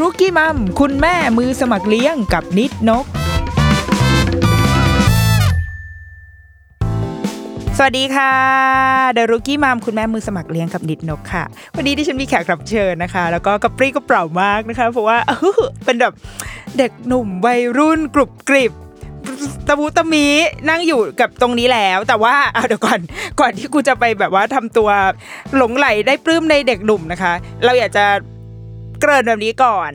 รุกี้มัม คุณแม่มือสมัครเลี้ยงกับนิดนก สวัสดีค่ะเดรุกี้มัมคุณแม่มือสมัครเลี้ยงกับนิดนกค่ะ วันนี้ที่ฉันมีแขกรับเชิญนะคะ แล้วก็กระปรี้กระเปร่ามากนะคะ เพราะว่าเป็นแบบเด็กหนุ่มวัยรุ่นกรุบกริบตะมูตะมีนั่งอยู่กับตรงนี้แล้ว แต่ว่าเอาเดี๋ยวก่อนก่อนที่กูจะไปแบบว่าทำตัวหลงไหลได้ปลื้มในเด็กหนุ่มนะคะ เราอยากจะ เกริ่นแบบนี้ก่อน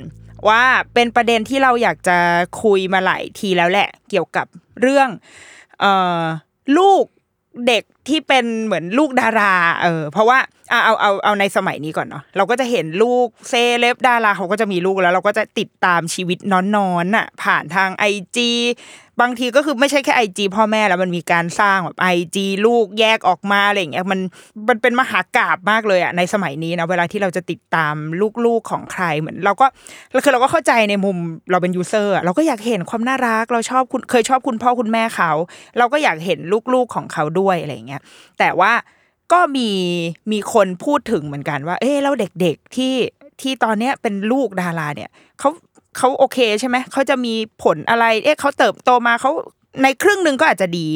ว่าเป็นประเด็นที่เราอยากจะคุยมาหลายทีแล้วแหละ เกี่ยวกับเรื่องเอ่อลูกเด็กที่เป็นเหมือนลูกดารา เออ เพราะว่าเอาเอาเอาเอาในสมัยนี้ก่อนเนาะเราก็จะเห็นลูกเซเลบดาราเขาก็จะมีลูกแล้ว เราก็จะติดตามชีวิตนอนๆน่ะ ผ่านทางไอจี บางทีก็คือไม่ใช่แค่ไอจีพ่อแม่แล้วมันมีการสร้างแบบไอจีลูกแยกออกมาอะไรอย่างเงี้ยมันมันเป็นมหากราบมากเลยอะในสมัยนี้นะเวลาที่เราจะติดตามลูกๆของใครเหมือนเราก็คือเราก็เข้าใจในมุมเราเป็นยูเซอร์เราก็อยากเห็นความน่ารัก เราชอบคุณเคยชอบคุณพ่อคุณแม่เขา เราก็อยากเห็นลูกๆของเขาด้วยอะไรอย่างเงี้ยแต่ว่าก็มีมีคนพูดถึงเหมือนกันว่า เอ๊แล้วเด็กๆที่ที่ตอนเนี้ยเป็นลูกดาราเนี่ยเขา เขาโอเคใช่ไหมเขาจะมีผลอะไร เอ๊ะเขาเติบโตมาเขาในครึ่งหนึ่งก็อาจจะดี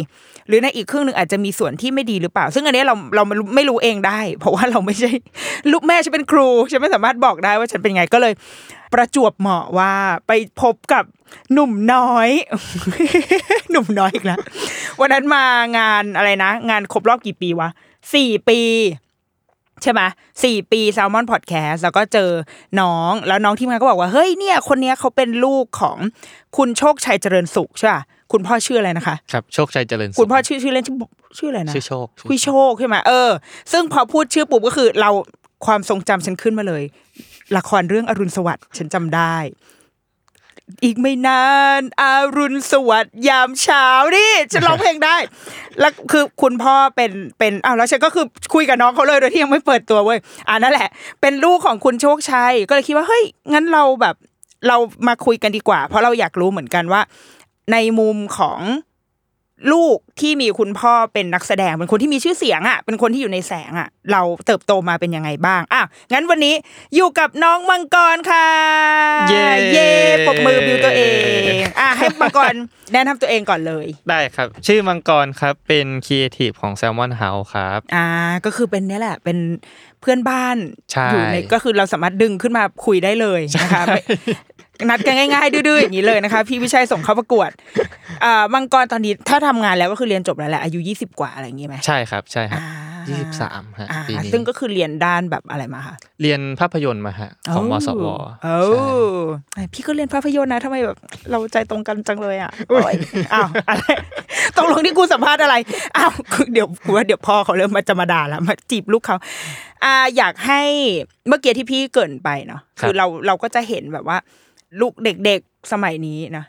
หรือในอีกครึ่งหนึ่งอาจจะมีส่วนที่ไม่ดีหรือเปล่า ซึ่งอันนี้เราเราไม่รู้เองได้ เพราะว่าเราไม่ใช่ ลูกแม่ฉันเป็นครูฉันไม่สามารถบอกได้ว่าฉันเป็นไงก็เลย ประจวบเหมาะว่าไปพบกับหนุ่มน้อย หนุ่มน้อยอีกแล้ววันนั้นมางานอะไรนะ งานครบรอบกี่ปีวะสี่ปี ใช่ไหมสี่ปีแซลมอนพอดแคสต์แล้วก็เจอน้องแล้วน้องที่มงานก็บอกว่า เฮ้ยเนี่ยคนเนี้ยเขาเป็นลูกของคุณโชคชัยเจริญสุขใช่ป่ะคุณพ่อชื่ออะไรนะคะครับโชคชัยเจริญสุขคุณพ่อชื่อชื่อเล่นชื่อชื่ออะไรนะชื่อโชคคุยโชคใช่ไหมเออ ซึ่งพอพูดชื่อปุ๊บก็คือเราความทรงจำฉันขึ้นมาเลย ละครเรื่องอรุณสวัสดิ์ฉันจำได้ อีกไม่นานอารุณสวัสดิ์ยามเช้านี่ฉันร้องเพลงได้ แล้วคือคุณพ่อเป็นเป็นอ้าวแล้วฉันก็คือคุยกับน้องเขาเลยโดยที่ยังไม่เปิดตัวเว้ยอ่านั่นแหละ เป็นลูกของคุณโชคชัยก็เลยคิดว่าเฮ้ยงั้นเราแบบเรามาคุยกันดีกว่า เพราะเราอยากรู้เหมือนกันว่า ในมุมของ ลูกที่มีคุณพ่อเป็นนักแสดงเป็นคนที่มีชื่อเสียงอะ เป็นคนที่อยู่ในแสงอะ เราเติบโตมาเป็นยังไงบ้างอะงั้นวันนี้อยู่กับน้องมังกรค่ะ เย้เย่ปรบมือบิวตัวเองอะให้มังกรแนะนำตัวเองก่อนเลย ได้ครับ ชื่อมังกรครับเป็นครีเอทีฟของ Salmon House ครับ อ่าก็คือเป็นเนี่ยแหละเป็นเพื่อนบ้านใช่อยู่ในก็คือเราสามารถดึงขึ้นมาคุยได้เลยนะคะไม่ นัดกันง่ายๆดื้อๆอย่างนี้เลยนะคะ พี่วิชัยส่งเข้าประกวดอ่ามังกรตอนนี้ถ้าทำงานแล้วก็คือเรียนจบแล้วแหละอายุยี่สิบกว่าอะไรอย่างงี้ไหมใช่ครับใช่ครับอ่ายี่สิบสามฮะอ่าปีนี้ซึ่งก็คือเรียนด้านแบบอะไรมาคะเรียนภาพยนตร์มาฮะของมสวโอ้ใช่พี่ก็เรียนภาพยนตร์นะทำไมแบบเราใจตรงกันจังเลยอะโอ้ยอ้าวอะไรตกลงที่กูสัมภาษณ์อะไรอ้าวเดี๋ยวกูว่าเดี๋ยวพ่อเขาเริ่มมาจะมาด่าแล้วมาจีบลูกเขาอ่าอยากให้เมื่อกี้ที่พี่เกรินไปเนาะคือเราเราก็จะเห็นแบบว่า ลูกเด็กๆสมัยนี้นะ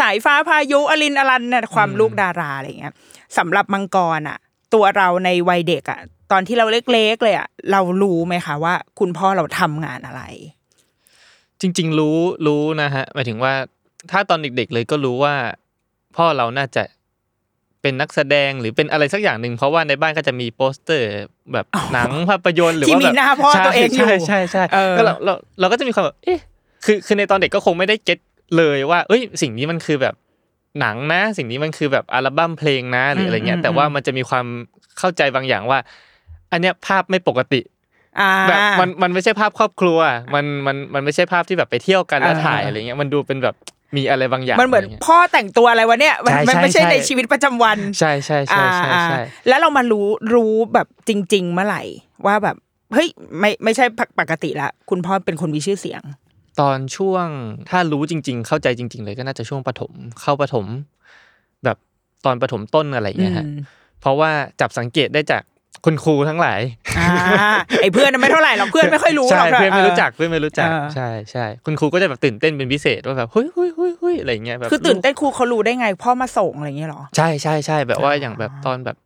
สายฟ้าพายุอลินอลันเนี่ยความลูกดาราอะไรเงี้ยสำหรับมังกรอะ ตัวเราในวัยเด็กอะ ตอนที่เราเล็กๆเลยอะเรารู้ไหมคะว่า คุณพ่อเราทำงานอะไร จริง ๆ รู้รู้นะฮะหมายถึงว่า ถ้าตอนเด็ก ๆ เลยก็รู้ว่า พ่อเราน่าจะเป็นนักแสดงหรือเป็นอะไรสักอย่างหนึ่งเพราะว่าในบ้านก็จะมีโปสเตอร์แบบหนังภาพยนตร์หรือที่ว่ามีแบบหน้าพ่อตัวเองอยู่ใช่ใช่ใช่เออก็เราเราเราก็จะมีความแบบเอ๊ะ คือคือในตอนเด็กก็คงไม่ได้เก็ตเลยว่า เอ้ย สิ่งนี้มันคือแบบหนังนะ สิ่งนี้มันคือแบบอัลบั้มเพลงนะหรืออะไรเงี้ยอืมแต่ว่ามันจะมีความเข้าใจบางอย่างว่า อันเนี้ยภาพไม่ปกติอ่าแบบมันมันไม่ใช่ภาพครอบครัว มันมันมันไม่ใช่ภาพที่แบบไปเที่ยวกันแล้วอ่าถ่ายอะไรเงี้ยมันดูเป็นแบบมีอะไรบางอย่าง มันเหมือนะไรงี้ยพ่อแต่งตัวอะไรวะเนี่ย มันใช่มันไม่ใช่ใช่ในชีวิตประจำวัน ใช่ใช่ใช่ใช่อ่าใช่อ่าแล้วเรามารู้รู้แบบจริง ๆ เมื่อไหร่ว่าแบบเฮ้ยไม่ไม่ใช่ปกติละคุณพ่อเป็นคนมีชื่อเสียง ตอนช่วงถ้ารู้จริง ๆ เข้าใจจริง ๆ เลยก็น่าจะช่วงประถมเข้าประถมแบบตอนประถมต้นอะไรอย่างเงี้ยฮะอืมเพราะว่าจับสังเกตได้จากคุณครูทั้งหลายอ่าไอ้เพื่อนน่ะไม่เท่าไหร่หรอกเพื่อนไม่ค่อยรู้หรใช่อกเพื่อนไม่รู้จักเพื่อนไม่รู้จักเออใช่ใช่คุณครูก็จะแบบตื่นเต้นเป็นพิเศษว่าแบบเฮ้ยเฮ้ยเฮ้ยเฮ้ยอะไรอย่างเงี้ยแบบคือตื่นเต้นครูเขารู้ได้ไงพ่อมาส่งอะไรอย่างเงี้ยหรอใช่ใช่ใช่แบบว่าอ่าอย่างแบบตอนแบบ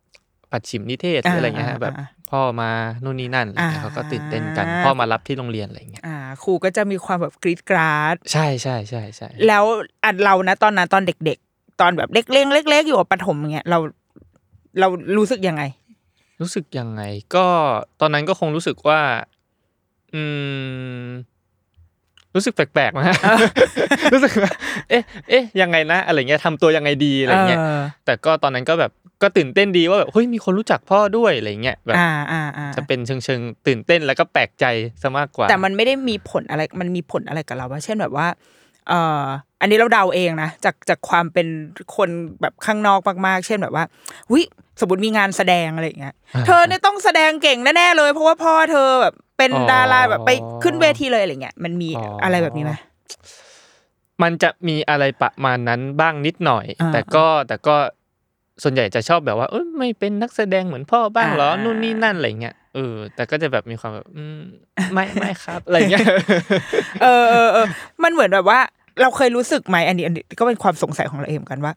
ปัดฉิมนิเทศหรืออะไรเงี้ยฮะอ่าแบบอ่า พ่อมานู่นนี่นั่นอะไรเงี้ยอ่าเขาก็ตื่นเต้นกัน พ่อมารับที่โรงเรียนอะไรเงี้ยอ่าครูก็จะมีความแบบกรีดกราดใช่ใช่ใช่ใช่แล้วอันเรานะตอนนั้นตอนเด็ก ๆ ตอนแบบเล็กๆเล็ก ๆ อยู่กับประถมอย่างเงี้ยเราเรารู้สึกยังไง รู้สึกยังไง ก็ตอนนั้นก็คงรู้สึกว่า อืมรู้สึกแปลกๆนะรู้สึกว่าเอ๊ะ เอ๊ะ ยังไงนะ อะไรเงี้ยทำตัวยังไงดีอะไรเงี้ยเออแต่ก็ตอนนั้นก็แบบ ก็ตื่นเต้นดีว่าแบบเฮ้ยมีคนรู้จักพ่อด้วยอะไรเงี้ยแบบอ่าอ่าอ่าจะเป็นเชิงเชิงๆตื่นเต้นแล้วก็แปลกใจซะมากกว่า แต่มันไม่ได้มีผลอะไรมันมีผลอะไรกับเราว่าเช่นแบบว่าเอ่ออันนี้เราเดาเองนะจากจากความเป็นคนแบบข้างนอกมากๆ เช่นแบบว่าวิสมมติมีงานแสดงอะไรอย่างเงี้ย เธอเนี่ยต้องแสดงเก่งแน่ๆเลย เพราะว่าพ่อเธอแบบเป็นอ๋อดาราแบบไปขึ้นเวทีเลยอะไรเงี้ยมันมีอ๋อออะไรแบบนี้ไหมมันจะมีอะไรประมาณนั้นบ้างนิดหน่อยอ่าแต่ก็แต่ก็ ส่วนใหญ่จะชอบแบบว่าเอ้ยไม่เป็นนักแสดงเหมือนพ่อบ้างเหรออ่านู่นู่นนี่นั่นอะไรเงี้ยเออแต่ก็จะแบบมีความแบบอืมไม่ไม่ครับอะไรเงี้ยเออเออเออมันเหมือนแบบว่า เราเคยรู้สึกไหมอันนี้อันนี้ก็เป็นความสงสัยของเราเองเหมือนกันว่า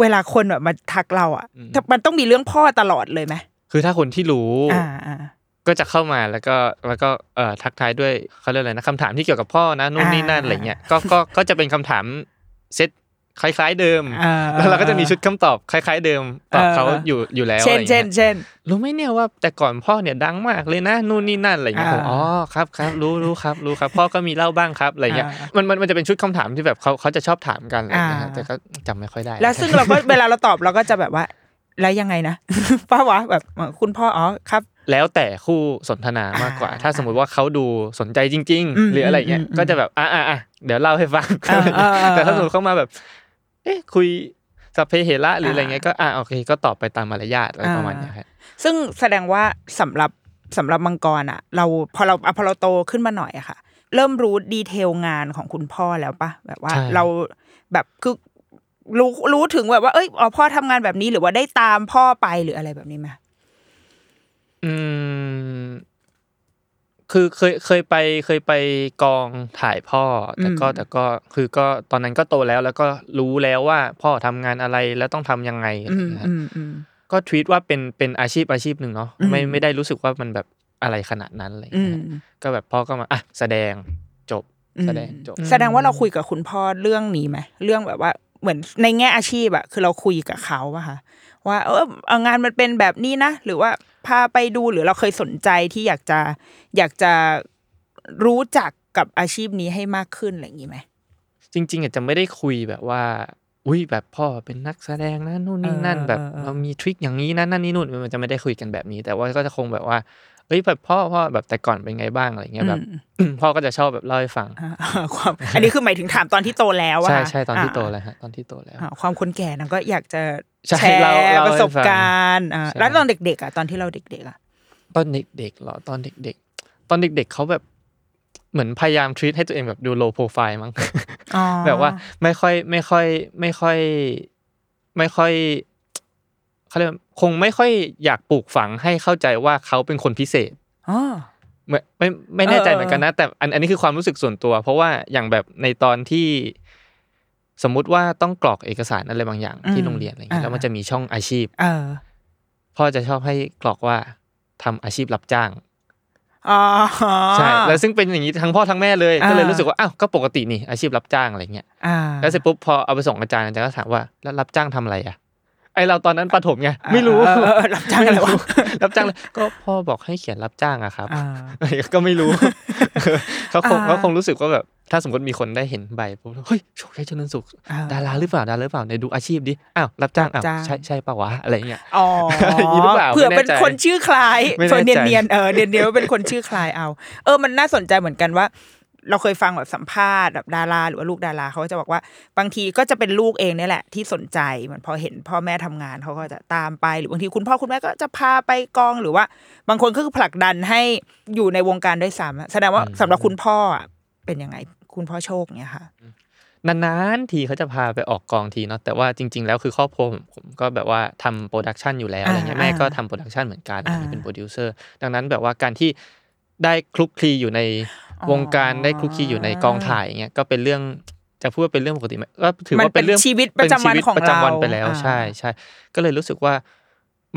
เวลาคนแบบมาทักเราอะอืมมันต้องมีเรื่องพ่อตลอดเลยไหมคือถ้าคนที่รู้อ่าอ่าก็จะเข้ามาแล้วก็แล้วก็เอ่อทักทายด้วยเขาเรียกอะไรนะคำถามที่เกี่ยวกับพ่อนะนู่นนี่นั่นอ่าอะไรเงี้ยก็ก็ก็จะเป็นคำถามเซต คล้ายๆเดิมอ่าแล้วเราก็จะมีชุดคำตอบคล้าย ๆ เดิมตอบเขาเอออยู่อยู่แล้วเช่นอะไรเช่นเงี้ยเช่นรู้ไหมเนี่ยว่าแต่ก่อนพ่อเนี่ยดังมากเลยนะนู่นนี่นั่นอะไรเงี้ยอ่าผมอ๋อครับครับรู้รู้ครับรู้ครับ พ่อก็มีเล่าบ้างครับอะไรเงี้ยอ่ามันมันมันจะเป็นชุดคำถามที่แบบเขาเขาจะชอบถามกันอะไรเงี้ยอ่าแต่ก็จำไม่ค่อยได้ แล้วซึ่งเราก็เวลาเราตอบเราก็จะแบบว่าแล้วยังไงนะป้าวะแบบคุณพ่ออ๋อครับแล้วแต่คู่สนทนามากกว่าอ่าถ้าสมมุติว่าเขาดูสนใจจริงอืมๆหรืออะไรเงี้ยอืมอืมก็จะแบบอะอะอะเดี๋ยวเล่าให้ฟังอ่าอ่าอ่าแต่ถ้าสมมติเขามาแบบ เอ๊ะคุยสัพเพเหระหรืออะไรเงี้ยก็อะโอเคก็ตอบไปตามมารยาทอะไรประมาณเนี้ยครับซึ่งแสดงว่าสำหรับสำหรับมังกรอะ เราพอเราอะพอเราโตขึ้นมาหน่อยอะค่ะ เริ่มรู้ดีเทลงานของคุณพ่อแล้วปะแบบว่าใช่เราแบบคือรู้รู้ถึงแบบว่าเอ้ยอ๋อพ่อทำงานแบบนี้หรือว่าได้ตามพ่อไปหรืออะไรแบบนี้ไหมอืม คือเคยเคยไปเคยไปกองถ่ายพ่อ แต่ก็แต่ก็คือก็ตอนนั้นก็โตแล้วแล้วก็รู้แล้วว่าพ่อทำงานอะไรแล้วต้องทำยังไงอะไรอืมเงี้ยอืมอืมก็ทวีตว่าเป็นเป็นอาชีพอาชีพหนึ่งเนาะอืมไม่ไม่ได้รู้สึกว่ามันแบบอะไรขนาดนั้นอะไรอืเงี้มยก็แบบพ่อก็มาอะแสดงจบแสดงจบ แสดงว่าเราคุยกับคุณพ่อเรื่องนี้ไหมเรื่องแบบว่าเหมือนในแง่อาชีพอะคือเราคุยกับเขาอะค่ะว่าเออเอางานมันเป็นแบบนี้นะหรือว่า พาไปดูหรือเราเคยสนใจที่อยากจะอยากจะรู้จักกับอาชีพนี้ให้มากขึ้นอะไรอย่างนี้ไหมจริง ๆ อาจจะไม่ได้คุยแบบว่า อุ้ยแบบพ่อเป็นนักแสดงนะนู่นนี่นั่นเออแบบเออเออเรามีทริคอย่างนี้นะนั่นนี่นู่นมันจะไม่ได้คุยกันแบบนี้ แต่ว่าก็จะคงแบบว่าเอ้ยแบบพ่อพ่อแบบแต่ก่อนเป็นไงบ้างอะไรเงี้ยแบบพ่อก็จะชอบแบบเล่าให้ฟังอ่าความอันนี้คือหมายถึงถามตอนที่โตแล้วอะใช่ค่ะใช่ตอนที่โตาแล้วฮะตอนที่โตแล้วอ่าความคนแก่นั่นก็อยากจะใช่ แชร์เล่าเล่าให้ประสบฟังการณ์อ่าใช่แล้วตอนเด็กๆอะตอนที่เราเด็กๆอะตอนเด็กๆเหรอตอนเด็ก ๆ ตอนเด็ก ๆเขาแบบเหมือนพยายามทรีตให้ตัวเองแบบดู low profile มั้งอ๋อแบบว่าไม่ค่อยไม่ค่อยไม่ค่อย ไม่ค่อยเขาเรียกว่าคงไม่ค่อยอยากปลูกฝังให้เข้าใจว่าเขาเป็นคนพิเศษอ๋อไม่ไม่ไม่แน่ใจเออเหมือนกันนะ แต่อันอันนี้คือความรู้สึกส่วนตัว เพราะว่าอย่างแบบในตอนที่ สมมุติว่าต้องกรอกเอกสารอะไรบางอย่างที่โรงเรียนอะไรเงี้ยแล้วมันจะมีช่องอาชีพเออพ่อจะชอบให้กรอกว่าทำอาชีพรับจ้างอ๋อใช่แล้วซึ่งเป็นอย่างนี้ทั้งพ่อทั้งแม่เลยอ่าก็เลยรู้สึกว่าอ้าวก็ปกตินี่อาชีพรับจ้างอะไรเงี้ยอ่าแล้วเสร็จปุ๊บพอเอาไปส่งอาจารย์อาจารย์ก็ถามว่าแล้วรับจ้างทำอะไรอะ ไอเราตอนนั้นประถมไงไม่รู้เออเออเออรับจ้างอะไรวะรับจ้างเลยก็พ่อบอกให้เขียนรับจ้างอะครับอ่าก็ไม่รู้เขาคงอ่าเขาคงรู้สึกว่าแบบถ้าสมมติมีคนได้เห็นใบปุ๊บเฮ้ยโชคชัยเจริญสุขอ่าดาราหรือเปล่าดาราหรือเปล่าในดูอาชีพดิอ้าวรับจ้างอ้าวรับจ้างใช่ใช่ปะวะอะไรเงี้ยอ๋ออย่างนี้หรือเปล่าเผื่อไม่แน่เป็นใจคนชื่อคล้ายไม่แน่เผื่อเนียนใจเนียนๆเออเนียนเนียนว่าเป็นคนชื่อคล้ายเอา เออมันน่าสนใจเหมือนกันว่า เราเคยฟังแบบสัมภาษณ์แบบดาราหรือว่าลูกดาราเขาก็จะบอกว่า บางทีก็จะเป็นลูกเองเนี่ยแหละ ที่สนใจเหมือนพอเห็นพ่อแม่ทำงานเขาก็จะตามไป หรือบางทีคุณพ่อคุณแม่ก็จะพาไปกองหรือว่า บางคนก็คือผลักดันให้อยู่ในวงการด้วยซ้ำอะแสดงว่าสำหรับคุณพ่ออะเป็นยังไงคุณพ่อโชคเนี่ยค่ะนานๆทีเขาจะพาไปออกกองทีเนาะแต่ว่าจริง ๆ แล้วคือครอบครัวผมผมก็แบบว่าทำ production อยู่แล้วอะไรเงี้ยอ่าแม่ก็อ่าทำ production เหมือนกันอ่าเป็นโปรดิวเซอร์ดังนั้นแบบว่าการที่ได้คลุกคลีอยู่ในอ๋อ วงการได้คลุกคลีอยู่ในกองถ่ายอย่างเงี้ยก็เป็นเรื่องจะพูดว่าเป็นเรื่องปกติไหมก็ถือมันว่าเป็นเรื่องเป็นชีวิตประจำวันเป็ชีของประจำวันเราไปแล้วอ่าใช่ใช่ก็เลยรู้สึกว่า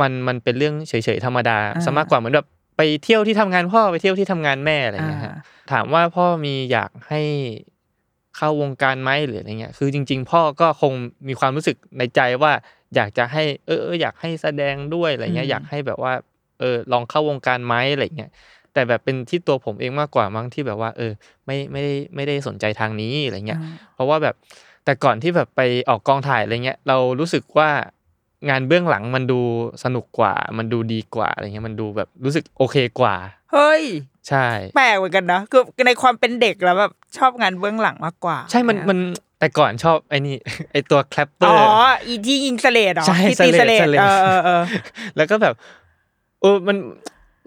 มันมันเป็นเรื่องเฉยๆธรรมดาอ่าซะมากกว่าเหมือนแบบไปเที่ยวที่ทำงานพ่อไปเที่ยวที่ทำงานแม่อะไรเงี้ยฮะอ่าถามว่าพ่อมีอยากให้เข้าวงการไหมหรืออะไรเงี้ยคือจริง ๆ พ่อก็คงมีความรู้สึกในใจว่า อยากจะให้ เออเอออยากให้แสดงด้วยอะไรเงี้ยอืมอยากให้แบบว่า เออลองเข้าวงการไหมอะไรเงี้ย แต่แบบเป็นที่ตัวผมเองมากกว่ามั้งที่แบบว่า เออ ไม่ไม่ได้ไม่ได้สนใจทางนี้อะไรเงี้ย เพราะว่าแบบแต่ก่อนที่แบบไปออกกองถ่ายอะไรเงี้ยเรารู้สึกว่างานเบื้องหลังมันดูสนุกกว่า มันดูดีกว่าอะไรเงี้ยมันดูแบบรู้สึกโอเคกว่า เฮ้ย ใช่แปลกเหมือนกันนะคือในความเป็นเด็กแล้วแบบชอบงานเบื้องหลังมากกว่า ใช่มันมันแต่ก่อนชอบไอ้นี่ไอ้ตัว clapper อ๋ออีที่ยิง slate เหรอใช่ที่ตี slate slate เออเออเออแล้วก็แบบเออมัน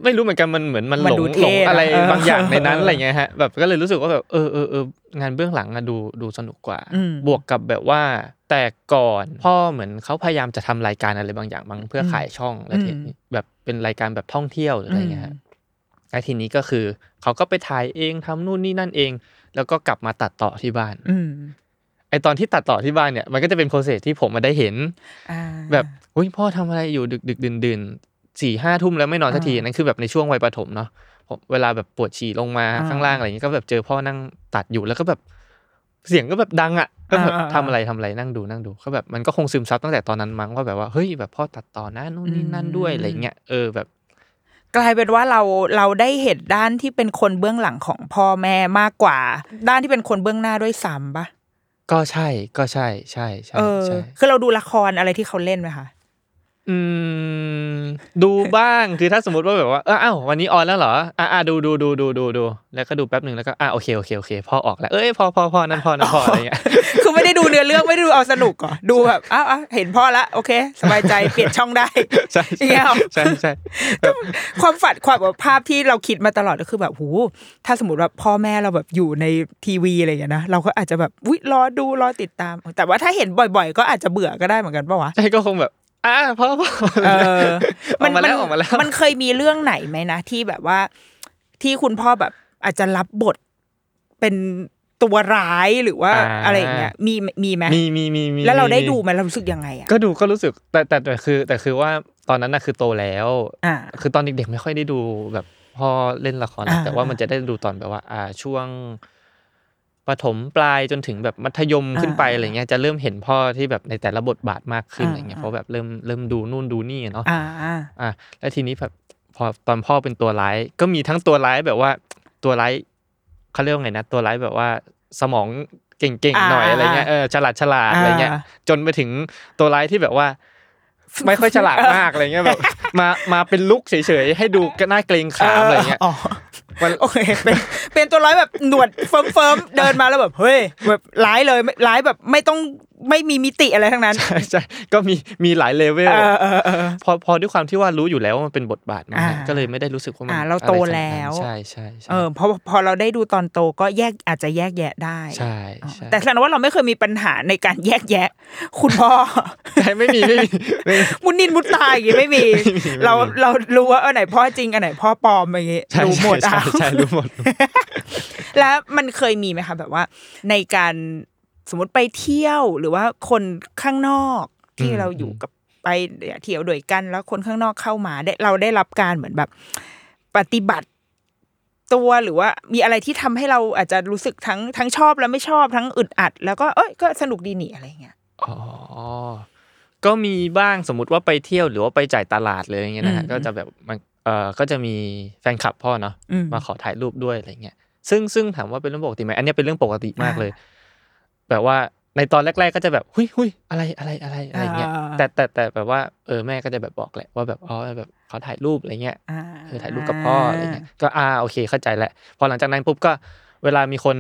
ไม่รู้เหมือนกันมันเหมือนมันมันหลงดูเท่หลงอะไรนะเออบางอย่างในนั้นเอออะไรเงี้ยฮะแบบก็เลยรู้สึกว่าแบบเออเออเอองานเบื้องหลังอะดูดูสนุกกว่าอืมบวกกับแบบว่า แต่ก่อนพ่อเหมือนเขาพยายามจะทำรายการอะไรบางอย่างบางเพื่อขายช่องแล้วทีนี้แบบเป็นรายการแบบท่องเที่ยวหรืออะไรเงี้ยฮะแล้วทีนี้ก็คือเขาก็ไปถ่ายเองทำนู่นนี่นั่นเอง แล้วก็กลับมาตัดต่อที่บ้านอืมไอตอนที่ตัดต่อที่บ้านเนี่ยมันก็จะเป็นโปรเซสที่ผมมาได้เห็นอ่าแบบอุ้ยพ่อทำอะไรอยู่ดึกดึกดื่นดื่น สี่ห้าทุ่มแล้วไม่นอนสักทีอ่านั่นั่นคือแบบในช่วงวัยประถมเนาะผมเวลาแบบปวดฉี่ลงมาอ่าข้างล่างอะไรอย่างงี้ก็แบบเจอพ่อนั่งตัดอยู่แล้วก็แบบเสียงก็แบบดังอะก็แบบอ่าทำอะไรทำอะไรนั่งดูนั่งดูก็แบบมันก็คงซึมซับตั้งแต่ตอนนั้นมั้งว่าแบบว่าเฮ้ยแบบพ่อตัดต่อนะนู่นนี่นั่นด้วยอะไรเงี้ยเออแบบ กลายเป็นว่าเราเราได้เห็นด้านที่เป็นคนเบื้องหลังของพ่อแม่มากกว่า ด้านที่เป็นคนเบื้องหน้าด้วยซ้ำปะก็ใช่ก็ใช่ใช่ใช่เออใช่คือเราดูละครอะไรที่เขาเล่นไหมคะ อืมดูบ้างคือถ้าสมมติว่าแบบว่าเอออ้าววันนี้ออนแล้วเหรออะอะดูดูดูดูดูดูแล้วก็ดูแป๊บหนึ่งแล้วก็อะโอเคโอเคโอเคพ่อออกแล้วเอ้ยพอพอพอนั่นพอนั่นพออะไรเงี้ยคือไม่ได้ดูเนื้อเรื่องไม่ได้ดูเอาสนุกก่อนดูแบบอ้าวอ้าวเห็นพ่อละโอเค สบายใจเปลี่ยนช่องได้ใช่อย่างเงี้ยเหรอใช่ใช่ความฝันความแบบภาพที่เราคิดมาตลอดก็คือแบบหูถ้าสมมติว่าพ่อแม่เราแบบอยู่ในทีวีอะไรอย่างเงี้ยนะเราก็อาจจะแบบวิรอดูรอติดตาม แต่ว่าถ้าเห็นบ่อย ๆ ก็อาจจะเบื่อก็ได้เหมือนกันปะวะใช่ก็คงแบบ อะพ่อพ่อเออออกมาแล้วออกมาแล้วมันเคยมีเรื่องไหนไหมนะที่แบบว่า ที่คุณพ่อแบบ อาจจะรับบทเป็นตัวร้ายหรือว่าอะไรอย่างเงี้ยมีมีไหมมีมีมีมีแล้วเราได้ดูมีไหมเรารู้สึกยังไงอะก็ดูก็รู้สึกแต่แต่แต่คือ แต่คือว่าตอนนั้นน่ะคือโตแล้วอ่าคือตอนเด็กๆไม่ค่อยได้ดูแบบพ่อเล่นละครหรอกอ่าแต่ว่ามันจะได้ดูตอนแบบว่า อ่าช่วง ประถมปลายจนถึงแบบมัธยมขึ้นไปอะไรเงี้ยจะเริ่มเห็นพ่อที่แบบในแต่ละบทบาทมากขึ้นอะไรเงี้ยเพราะแบบเริ่มเริ่มดูนู่นดูนี่อะเนาะอ่าอะแล้วทีนี้แบบพอตอนพ่อเป็นตัวร้าย ก็มีทั้งตัวร้ายแบบว่าตัวร้ายเขาเรียกว่าไงนะตัวร้ายแบบว่าสมองเก่งๆหน่อยอ่าอะไรเงี้ยเออฉลาดฉลาดอ่าอะไรเงี้ย จนไปถึงตัวร้ายที่แบบว่า ไม่ค่อยฉลาดมากอะไรเงี้ยแบบมามาเป็น look เฉยๆให้ดูก็น่าเกรงขามอะไรเงี้ยอ๋อมัน โอเคเป็นเป็นตัวร้ายแบบหนวดเฟิร์มเฟิร์มๆเดินมาแล้วแบบเฮ้ยแบบร้ายเลยร้ายแบบไม่ต้อง ไม่มีมิติอะไรทั้งนั้น ใช่ใช่ก็มีมีหลายเลเวลเออเออเออพอพอด้วยความที่ว่ารู้อยู่แล้วว่ามันเป็นบทบาทนะฮะอ่าก็เลยไม่ได้รู้สึกว่ามันอ่าเราโตอะไรขนดนั้นแล้วใช่ใช่ใช่เออพอพอเราได้ดูตอนโตก็แยกอาจจะแยกแยะได้ใช่ใช่แต่แสดงว่าเราไม่เคยมีปัญหาในการแยกแยะ คุณพ่อใช่ไม่มีไม่มีไม่มีมุนนินมุตตาอย่างงี้ไม่มี เราเรารู้ว่าอันไหนพ่อจริงอันไหนพ่อปลอมอย่างงี้ใช่รู้หมดใช่อะใช่ใช่รู้หมด แล้วมันเคยมีไหมคะแบบว่าในการ สมมติไปเที่ยวหรือว่าคนข้างนอกที่อืมเราอยู่กับไปเที่ยวด้วยกัน แล้วคนข้างนอกเข้ามาได้เราได้รับการเหมือนแบบ ปฏิบัติตัวหรือว่ามีอะไรที่ทำให้เราอาจจะรู้สึกทั้งทั้งชอบและไม่ชอบทั้งอึดอัด แล้วก็เอ้ยก็สนุกดีนี่อะไรเงี้ยอ๋อก็มีบ้างสมมติว่าไปเที่ยวหรือว่าไปจ่ายตลาดเลยอย่างเงี้ยนะฮะอืมก็จะแบบมันเอ่อก็จะมีแฟนคลับพ่อเนาะอืมมาขอถ่ายรูปด้วยอะไรเงี้ยซึ่งซึ่งถามว่าเป็นเรื่องปกติไหมอันเนี้ยเป็นเรื่องปกติมากเลย แบบว่าในตอนแรก ๆ ก็จะแบบหุยหุยอะไรอะไรอะไรอะไรเงี้ยอ่าแต่แต่แต่แบบว่าเออแม่ก็จะแบบบอกแหละว่าแบบอ๋อแบบขอถ่ายรูปอะไรเงี้ยอ่าเออถ่ายรูปกับพ่ออะไรเงี้ยก็อ่าโอเคเข้าใจแล้วพอหลังจากนั้นปุ๊บก็เวลามีคน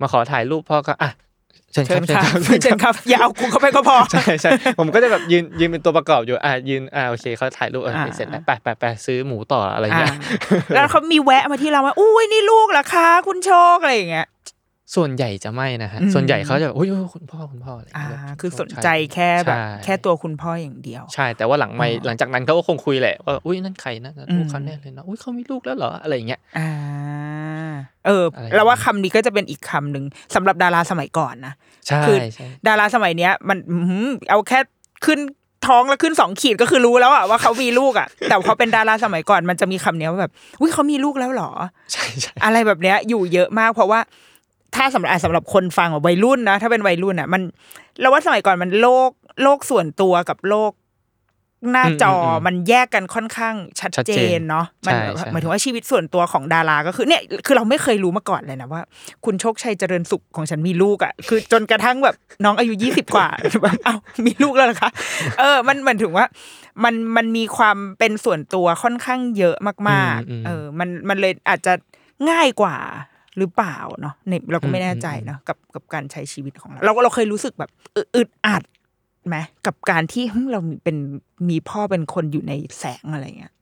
มาขอถ่ายรูปพ่อก็อะเชิญคเชิรับญครับเชิญเชิญครับอย่าเอากูเข้าไปก็พอใช่ใช่ผมก็จะแบบยืนยืนเป็นตัวประกอบอยู่อะยืนอ่าโอเคเขาถ่ายรูปเอออ่าเสร็จแล้วไปไปไปซื้อหมูต่ออะไรอ่าเงี้ยแล้วเขามีแวะมาที่เราว่าอุ้ยนี่ลูกเหรอคะ คุณโชคอะไรอย่างเงี้ย ส่วนใหญ่จะไม่นะฮะอืมส่วนใหญ่เขาจะแบบอุ้ยอุ๊ยคุณพ่อคุณพ่ออะไรอ่าแบบคือสนใจแค่แบบใช่แค่ตัวคุณพ่ออย่างเดียว ใช่ แต่ว่าหลังไม่อ๋อหลังจากนั้นเขาก็คงคุยแหละว่าอุ้ยนั่นใครนะอืมลูกเขาแน่เลยนะอุ้ยเขามีลูกแล้วเหรออะไรอย่างเงี้ยอ่าเอออะไรแล้วว่าคำนี้ก็จะเป็นอีกคำหนึ่งสำหรับดาราสมัยก่อนนะใช่คือใช่ดาราสมัยเนี้ย มันอื้อหือเอาแค่ขึ้นท้องแล้วขึ้นสองขีดก็คือรู้แล้วอะว่าเขามีลูกอะแต่พอเป็นดาราสมัยก่อนมันจะมีคำเนี้ยว่าแบบอุ้ยเขามีลูกแล้วเหรอใช่ใช่อะไรแบบเนี้ยอยู่เยอะมากเพราะว่า ถ้าสำหรับอะสำหรับคนฟังแบบวัยรุ่นนะ ถ้าเป็นวัยรุ่นอะ มันเราว่าสมัยก่อนมันโลกโลกส่วนตัวกับโลกหน้าจออมันแยกกันค่อนข้างชัดเจนเนาะมันหมายถึงว่าชีวิตส่วนตัวของดาราก็คือเนี่ยคือเราไม่เคยรู้มาก่อนเลยนะว่า คุณโชคชัยเจริญสุขของฉันมีลูกอะคือจนกระทั่งแบบน้องอายุยี่สิบกว่าแบบเอ้ามีลูกแล้วเหรอคะเออ มันเหมือนถึงว่า มันมันมีความเป็นส่วนตัวค่อนข้างเยอะมาก ๆ เออ มันมันเลยอาจจะง่ายกว่า หรือเปล่าเนาะเนี่ยเราก็ไม่แน่ใจเนาะกับกับการใช้ชีวิตของเรา เราเราเคยรู้สึกแบบอึอึดอัดไหมกับการที่หึเราเป็นมีพ่อเป็นคนอยู่ในแสงอะไรเงี้ย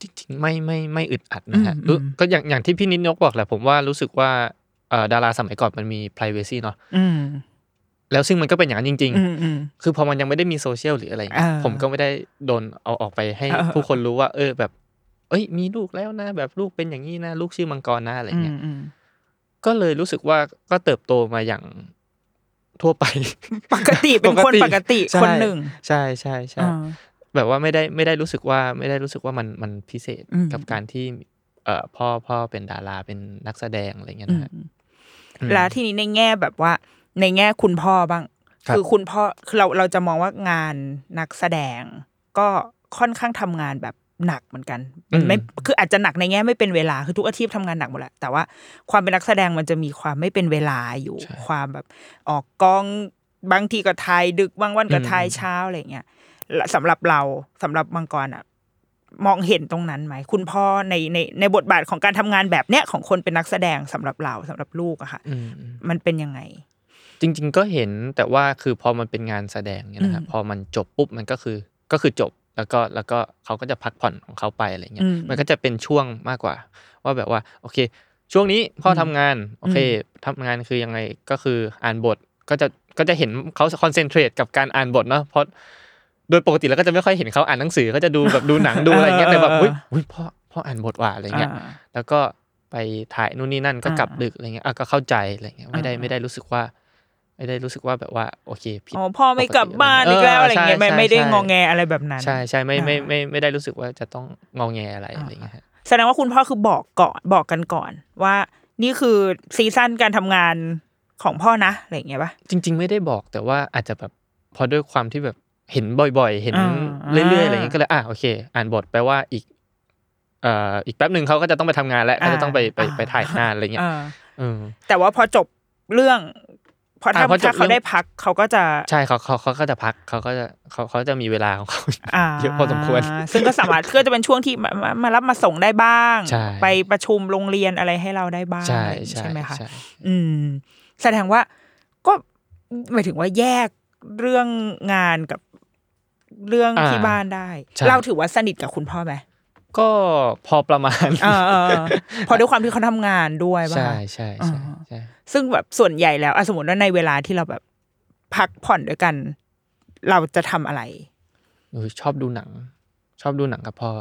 จริงๆไม่ไม่ไม่อึดอัดนะฮะอืมรู้อืมก็อย่างอย่างที่พี่นิดนกบอกแหละผมว่ารู้สึกว่าเอ่อดาราสมัยก่อนมันมี p r i เวซีเนาะอืมแล้วซึ่งมันก็เป็นอย่างนั้นจริงอืมอืมๆคือพอมันยังไม่ได้มีโซเชียลหรืออะไรอย่างเงี้ยเออผมก็ไม่ได้โดนเอาออกไปให้เออผู้คนรู้ว่า เออแบบ เอ้ย มีลูกแล้วนะ แบบลูกเป็นอย่างนี้นะ ลูกชื่อมังกรนะอะไรอืเงี้มยอืมก็เลยรู้สึกว่าก็เติบโตมาอย่างทั่วไป ปกติเป็นคนปกติใช่คนหนึ่ง ใช่ใช่ใช่อ่าแบบว่าไม่ได้ไม่ได้รู้สึกว่าไม่ได้รู้สึกว่ามันมันพิเศษอืมกับการที่ เอ่อพ่อพ่อเป็นดาราเป็นนักแสดงอะไรเงี้ยอืนะมฮะแล้วทีนี้ในแง่แบบว่า ในแง่คุณพ่อบ้างครับคือคุณพ่อคือเราเราจะมองว่างานนักแสดง ก็ค่อนข้างทำงานแบบ หนักเหมือนกันมันไม่คืออาจจะหนักในแง่ไม่เป็นเวลาคือทุกอาชีพทำงานหนักหมดแหละแต่ว่าความเป็นนักแสดงมันจะมีความไม่เป็นเวลาอยู่ใช่ความแบบออกกองบางทีก็ถ่ายดึกบางวันก็อืมถ่ายเช้าอะไรเงี้ยและสำหรับเราสำหรับมังกรอะมองเห็นตรงนั้นไหมคุณพ่อในในในบทบาทของการทำงานแบบเนี้ยของคนเป็นนักแสดงสำหรับเราสำหรับลูกอะค่ะอืมอืมมันเป็นยังไง จริง ๆ ก็เห็นแต่ว่าคือพอมันเป็นงานแสดงเนี่ยนะครับอืมพอมันจบปุ๊บมันก็คือก็คือจบ แล้วก็แล้วก็เขาก็จะพักผ่อนของเขาไปอะไรเงี้ยอืมมันก็จะเป็นช่วงมากกว่า ว่าแบบว่าโอเค ช่วงนี้พ่อทำงานโอเคทำงานคือยังไงก็คืออ่านบทก็จะก็จะเห็นเขาคอนเซนเทรตกับการอ่านบทเนาะเพราะโดยปกติแล้วก็จะไม่ค่อยเห็นเขาอ่านหนังสือเขาจะดูแบบดูหนังดูอะไรเงี้ยแต่แบบอุ้ยอุ้ยพ่อพ่ออ่านบทว่ะอะไรเงี้ยอ่าแล้วก็ไปถ่ายนู่นนี่นั่นก็กลับอ่าดึกอะไรเงี้ยอะก็เข้าใจอะไรเงี้ยไม่ได้อ่าไม่ได้รู้สึกว่า ไม่ได้รู้สึกว่าแบบว่าโอเคผิดอ๋อพ่อไม่กลับบ้านอีกแล้วอะไรเงี้ยไม่ใช่ไม่ได้ใช่งอแงอะไรแบบนั้น ใช่ใช่ไม่ไม่อ่าไม่ไม่ได้รู้สึกว่าจะต้องงอแงอะไรอะไรเงี้ยฮะแสดงว่าคุณพ่อคือบอกก่อนบอกกันก่อน ว่านี่คือซีซั่นการทำงานของพ่อนะอะไรอย่างเงี้ยปะจริง ๆ ไม่ได้บอกแต่ว่าอาจจะแบบพอด้วยความที่แบบเห็นบ่อยๆ เห็นอ่าเรื่อยๆอะไรเงี้ยก็เลยอะโอเค อ่านบทแปลว่าอีกเอ่ออีกแป๊บหนึ่งเขาก็จะต้องไปทำงานแล้วเขาจะต้องไปไปไปถ่ายงานอะไรเงี้ยอ่าเออแต่ว่าพอจบเรื่อง พอถ้าอ่าพอจบถ้าเขาเรื่องได้พักเขาก็จะใช่เขาเขาเขาก็จะพักเขาก็จะเขาเขาจะมีเวลาของเขาอ่าเยอะพอสมควร ซึ่งก็สามารถก็จะเป็นช่วงที่มามามารับมาส่งได้บ้างใช่ไปประชุมโรงเรียนอะไรให้เราได้บ้าง ใช่อะไรอย่างงี้ใช่ใช่ไหมคะใช่อืม แสดงว่าก็หมายถึงว่าแยกเรื่องงานกับเรื่องอ่าที่บ้านได้ใช่เราถือว่าสนิทกับคุณพ่อไหมก็พอประมาณเออเออเออเพอด้วยความที่เขาทำงานด้วยป่ะใช่คะใช่ใช่อ่าใช่ซึ่งแบบส่วนใหญ่แล้วอะสมมติว่าในเวลาที่เราแบบพักผ่อนด้วยกัน เราจะทำอะไรเออชอบดูหนัง ชอบดูหนังกับพ่อ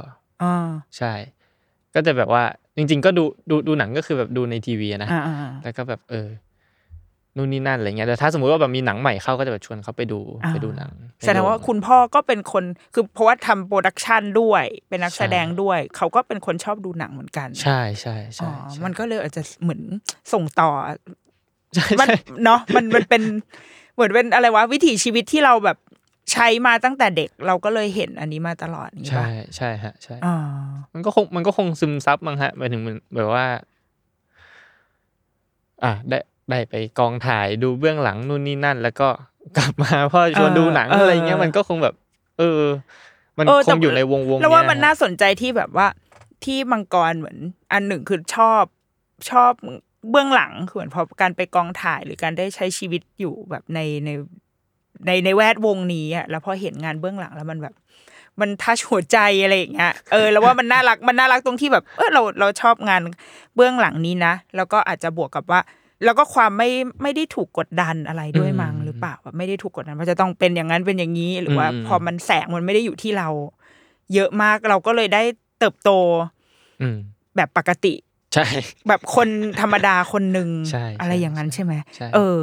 อ่าใช่ ก็จะแบบว่าจริง ๆ ก็ดูดูดูหนังก็คือแบบดูในทีวีอะนะอ่าอ่าอ่าแล้วก็แบบเออ นู่นนี่นั่นอะไรเงี้ยแต่ถ้าสมมุติว่าแบบมีหนังใหม่เข้าก็จะแบบชวนเขาไปดูอ่าไปดูหนังแสดงว่าคุณพ่อก็เป็นคนคือเพราะว่าทำ production ด้วย เป็นนักแสดงด้วย เขาก็เป็นคนชอบดูหนังเหมือนกัน ใช่ใช่อ๋อใช่ใช่มันก็เลยอาจจะเหมือนส่งต่อใช่มันใช่เนาะมันมันเป็นเหมือนเป็นอะไรวะวิถีชีวิตที่เราแบบใช้มาตั้งแต่เด็กเราก็เลยเห็นอันนี้มาตลอดอย่างนี้ใช่ป่ะใช่ฮะใช่อ่ามันก็คงมันก็คงซึมซับมั้งฮะหมายถึงมันแบบว่า อะได้ ได้ไปกองถ่ายดูเบื้องหลังนู่นนี่นั่น แล้วก็กลับมาพ่อชวนดูหนังอะไรเงี้ยมันก็คงแบบ เออ มันเออคแต่งอยู่ในวงวงแล้วว่ามันเยน่าสนใจที่แบบว่าที่มังกรเหมือน อันหนึ่งคือชอบชอบเบื้องหลังคือเหมือนพอการไปกองถ่ายหรือการได้ใช้ชีวิตอยู่แบบในในในในแวดวงนี้อะแล้วพอเห็นงานเบื้องหลังแล้วมันแบบ มันทัชหัวใจอะไรอย่างเงี้ยเออแล้วว่ามันน่ารักมันน่ารักตรงที่แบบ เออเราเราชอบงานเบื้องหลังนี้นะแล้วก็อาจจะบวกกับว่า แล้วก็ความไม่ไม่ได้ถูกกดดันอะไรด้วยมั้งหรือเปล่าแบบไม่ได้ถูกกดดันว่าจะต้องเป็นอย่างนั้นเป็นอย่างนี้ หรือว่าพอมันแสงมันไม่ได้อยู่ที่เรา เยอะมากเราก็เลยได้เติบโตอืมแบบปกติ ใช่ แบบคนธรรมดาคนหนึ่งใช่อะไรอย่างนั้นใช่ไหมใช่เออ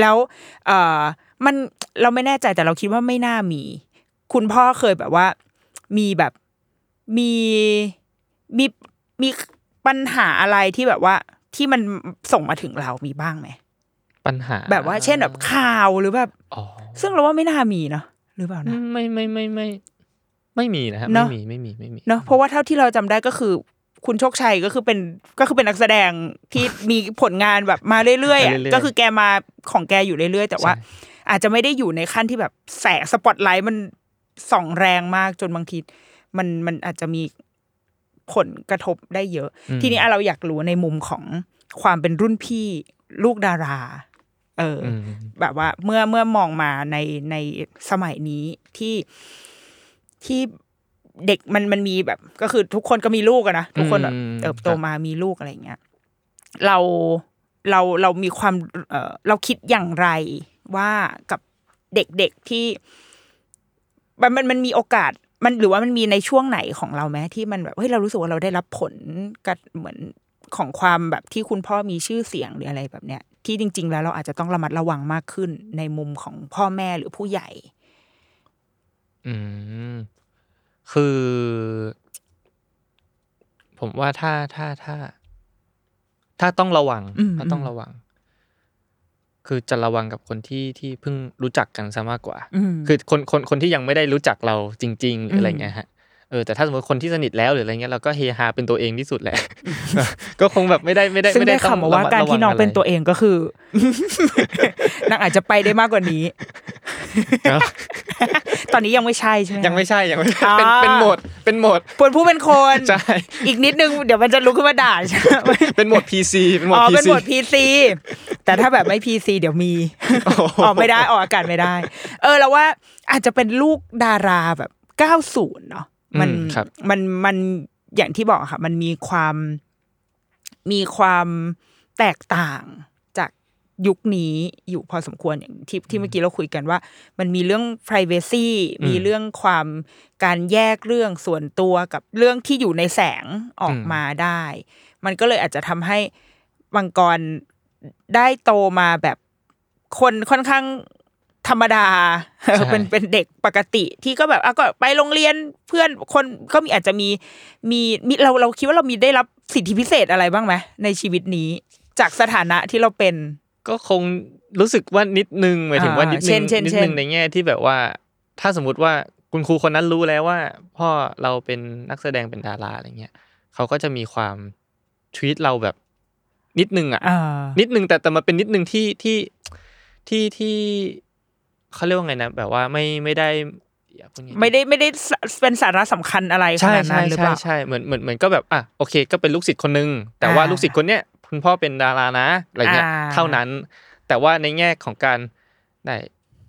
แล้วเออมันเราไม่แน่ใจแต่เราคิดว่าไม่น่ามี คุณพ่อเคยแบบว่า มีแบบมีมีมีปัญหาอะไรที่แบบว่า ที่มันส่งมาถึงเรามีบ้างไหมปัญหา แบบว่าเช่นแบบข่าวหรือแบบอ๋อซึ่งเราว่าไม่น่ามีเนาะหรือเปล่านะไม่ไม่ไม่ไม่ไม่มีนะครับเนไม่อะมีไม่มีไม่มีเนาะเพราะว่าเท่าที่เราจำได้ก็คือ คุณโชคชัยก็คือเป็นก็คือเป็นนักแสดงที่มีผลงานแบบมาเรื่อยๆอะมาเรื่อยๆก็คือแกมาของแกอยู่เรื่อยๆ แต่ว่าใช่อาจจะไม่ได้อยู่ในขั้นที่แบบแสงสปอตไลท์มันส่องแรงมากจนบางทีมันมันอาจจะมี ผลกระทบได้เยอะ ทีนี้อะเราอยากรู้ในมุมของความเป็นรุ่นพี่ลูกดารา เออออืมแบบว่าเมื่อเมื่อมองมาในในสมัยนี้ที่ที่เด็กมันมันมีแบบ ก็คือทุกคนก็มีลูกอะนะทุกคนแบบอืมเติบโตครับมามีลูกอะไรอย่างเงี้ยเราเราเรามีความเออเราคิดอย่างไรว่ากับเด็กๆที่มันมันมันมีโอกาส มันหรือว่ามันมีในช่วงไหนของเราไหมที่มันแบบเฮ้ยเรารู้สึกว่าเราได้รับผลกับเหมือนของความแบบที่คุณพ่อมีชื่อเสียงหรืออะไรแบบเนี้ย ที่จริง ๆ แล้วเราอาจจะต้องระมัดระวังมากขึ้นในมุมของพ่อแม่หรือผู้ใหญ่ อืมคือ ผมว่าถ้าถ้าถ้า ถ้าต้องระวังอืมถ้าต้องระวัง คือจะระวังกับคนที่ที่เพิ่งรู้จักกันซะมากกว่าอืมคือคนคนคนที่ยังไม่ได้รู้จักเราจริง ๆ หรืออะไรอืมเงี้ยฮะเออแต่ถ้าสมมติคนที่สนิทแล้วหรืออะไรเงี้ยเราก็เฮฮาเป็นตัวเองที่สุดแหละ ก็คงแบบไม่ได้ไม่ได้ซึ่งไม่ได้ได้ต้องข่าวมาว่าะมัดการที่น้องะวัเป็นตัวะไเองก็คือนางอาจจะไปได้มากกว่านี้ครับตอนนี้ยังไม่ใช่ใช่ไหมยังไม่ใช่ยังไม่ใช่เป็นอ่าเป็นโหมดเป็นโหมดปวดผู้เป็นคนใช่อีกนิดนึงเดี๋ยวมันจะลุกขึ้นมาด่าใช่ไหมเป็นโหมด PC เป็นโหมดอ๋อ PC เป็นโหมด PC แต่ถ้าแบบไม่ PC เดี๋ยวมีโอ้โหออกไม่ได้ออกอากาศไม่ได้ เออแล้วว่าอาจจะเป็นลูกดาราแบบ90เนาะมันอืมครับมันมันอย่างที่บอกอะค่ะ มันมีความมีความแตกต่างจากยุคนี้อยู่พอสมควรอย่างที่ที่เมื่อกี้เราคุยกันว่า มันมีเรื่อง privacy มีเรื่องความการแยกเรื่องส่วนตัวกับเรื่องที่อยู่ในแสงออกมาได้ มันก็เลยอาจจะทำให้มังกร ได้โตมาแบบคนค่อนข้างธรรมดาใช่เป็นเป็นเด็กปกติที่ก็แบบอะก็ไปโรงเรียนเพื่อนคนก็มีอาจจะมีมีมีเราเราคิดว่าเรามีได้รับสิทธิพิเศษอะไรบ้างไหมในชีวิตนี้ จากสถานะที่เราเป็น ก็คงรู้สึกว่านิดนึงหมายถึงว่าอ่านิดเช่นึนงเช่นนิดเช่นนึงในแง่ที่แบบว่า ถ้าสมมุติว่าคุณครูคนนั้นรู้แล้วว่า พ่อเราเป็นนักแสดงเป็นดาราอะไรเงี้ยเขาก็จะมีความทวีตเราแบบ นิดนึงอะอ่านิดนึงแต่แต่มันเป็นนิดนึงที่ที่ที่ที่เขาเรียกว่าไงนะ แบบว่าไม่ไม่ได้อย่าพูดอย่างนี้ไม่ได้ไม่ได้สเป็นสาระสำคัญอะไรขใช่นาดนั้ใช่นหรือเปใช่ล่าใช่เหมือนเหมือนเหมือนก็แบบอะโอเค ก็เป็นลูกศิษย์คนนึง แต่ว่าอ่าลูกศิษย์คนเนี้ยคุณพ่อเป็นดารานะอะไรเงี้ยอ่าเท่านั้น แต่ว่าในแง่ของการได้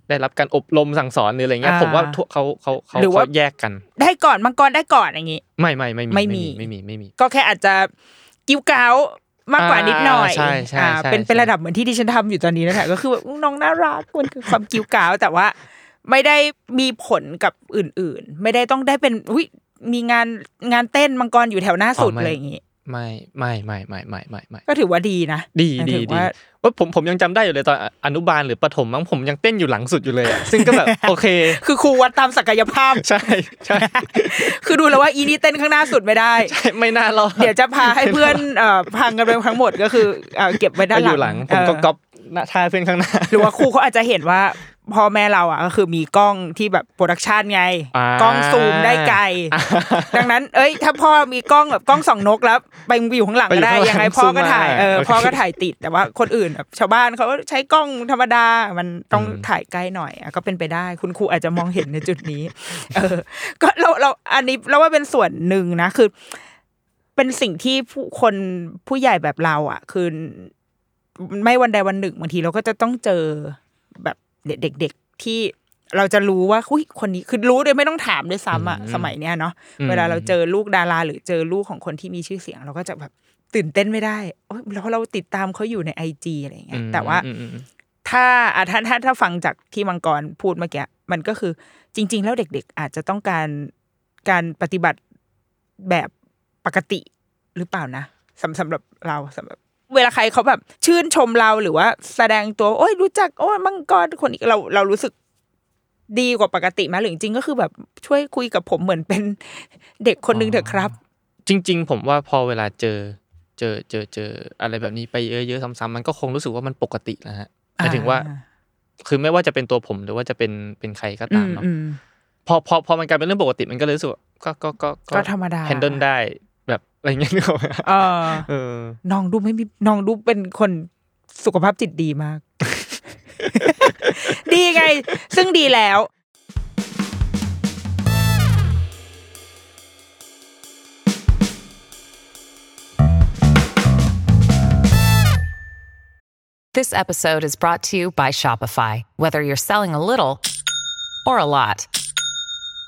ได้รับการอบรมสั่งสอนหรืออะไรเงี้ยอ่าผมว่าทุกเขาเขาเขาหรือว่าเขาแยกกัน ได้ก่อนมังกรได้ก่อนอย่างงี้ ไม่ไม่ไม่มีไม่มีไม่มีไม่มี ก็แค่อาจจะกิ้วก้าว มากกว่านิดหน่อยอ่าใช่ใช่อ่าใช่เป็นเป็นใช่ระดับเหมือนที่ดิฉันทำอยู่ตอนนี้นั่นแหละก็คือแบบอุ๊ยน้องน่ารักมันคือความกิ้วก้าวแต่ว่าไม่ได้มีผลกับอื่นๆ ไม่ได้ต้องได้เป็นอุ้ยมีงานงานเต้นมังกรอยู่แถวหน้าสุดอะไรอย่างงี้ ไม่ไม่ไม่ไม่ไม่ไม่ไม่ก็ถือว่าดีนะ ดีหมายดีถึงดีว่าว่าผมผมยังจำได้อยู่เลยตอนอนุบาลหรือประถมมั้งผมยังเต้นอยู่หลังสุดอยู่เลยอะซึ่งก็แบบโอเค คือครูวัดตามศักยภาพใช่ใช่คือดูแล้วว่าอีนี่เต้นข้างหน้าสุดไม่ได้ใช่ไม่น่ารอดเดี๋ยวจะพาให้เพื่อนเอ่อพังกันไปทั้งหมดก็คือเอ่อเก็บไว้ด้านก็หอลังยู่หลังผมก็เออก๊อปหน้าท่าเพื่อนข้างหน้าหรือว่าครูเขาอาจจะเห็นว่า พ่อแม่เราอะก็คือมีกล้องที่แบบโปรดักชันไงอ่ากล้องซูมได้ไกล ดังนั้น เอ้ย ถ้าพ่อมีกล้องแบบกล้องส่องนกแล้วไปอยู่ข้างหลังก็ได้ไปอยู่ข้างหลังยังไงพ่อก็ซูมมาถ่ายเออโอเคพ่อก็ถ่ายติดแต่ว่าคนอื่นแบบชาวบ้านเขาก็ใช้กล้องธรรมดามันต้องอืมถ่ายใกล้หน่อยอะก็เป็นไปได้คุณครูอาจจะมองเห็นในจุดนี้ เออ ก็เราเราอันนี้เราว่าเป็นส่วนหนึ่งนะคือเป็นสิ่งที่ผู้คนผู้ใหญ่แบบเรา อะ คือไม่วันใดวันหนึ่งบางทีเราก็จะต้องเจอแบบ เด็ก ๆที่เราจะรู้ว่าอุยคนนี้คือรู้โดยไม่ต้องถามด้วยซ้ำอะอืมสมัยเนี้ยเนาะอืมเวลาเราเจอลูกดารา หรือเจอลูกของคนที่มีชื่อเสียง เราก็จะแบบตื่นเต้นไม่ได้โอ๊ยแล้วเราติดตามเขาอยู่ในไอจีอะไรอย่างเงี้ยแต่ว่าอืมอืมอืมถ้าอะถ้าถ้าถ้าฟังจากที่มังกรพูดเมื่อกี้มันก็คือจริง ๆ แล้วเด็ก ๆ อาจจะต้องการการปฏิบัติแบบปกติหรือเปล่านะสำสำหรับเราสำหรับ เวลาใครเขาแบบชื่นชมเราหรือว่าแสดงตัวโอ้ยรู้จักโอ้ยมังกรคนนี้เราเรารู้สึกดีกว่าปกติไหมหรือจริงๆก็คือแบบช่วยคุยกับผมเหมือนเป็นเด็กคนหนึงเถอะครับ จริง ๆ ผมว่าพอเวลาเจอ เจอเจอเจออะไรแบบนี้ไปเยอะๆซ้ำๆมันก็คงรู้สึกว่ามันปกติแล้วฮะหมายถึงว่าอ่าคือไม่ว่าจะเป็นตัวผมหรือว่าจะเป็นเป็นใครก็อืตามมเนาะอืมพอพอพอมันกลายเป็นเรื่องปกติมันก็เลยรู้สึกว่าก็ก็ก็ก็ธรรมดาแฮนเดิลได้แบบ อะไรเงี้ยนึกออกไหมเออเออน้องดูไม่มีน้องดูเป็นคนสุขภาพจิตดีมาก ดีไง ซึ่งดีแล้ว This episode is brought to you by Shopify. Whether you're selling a little or a lot,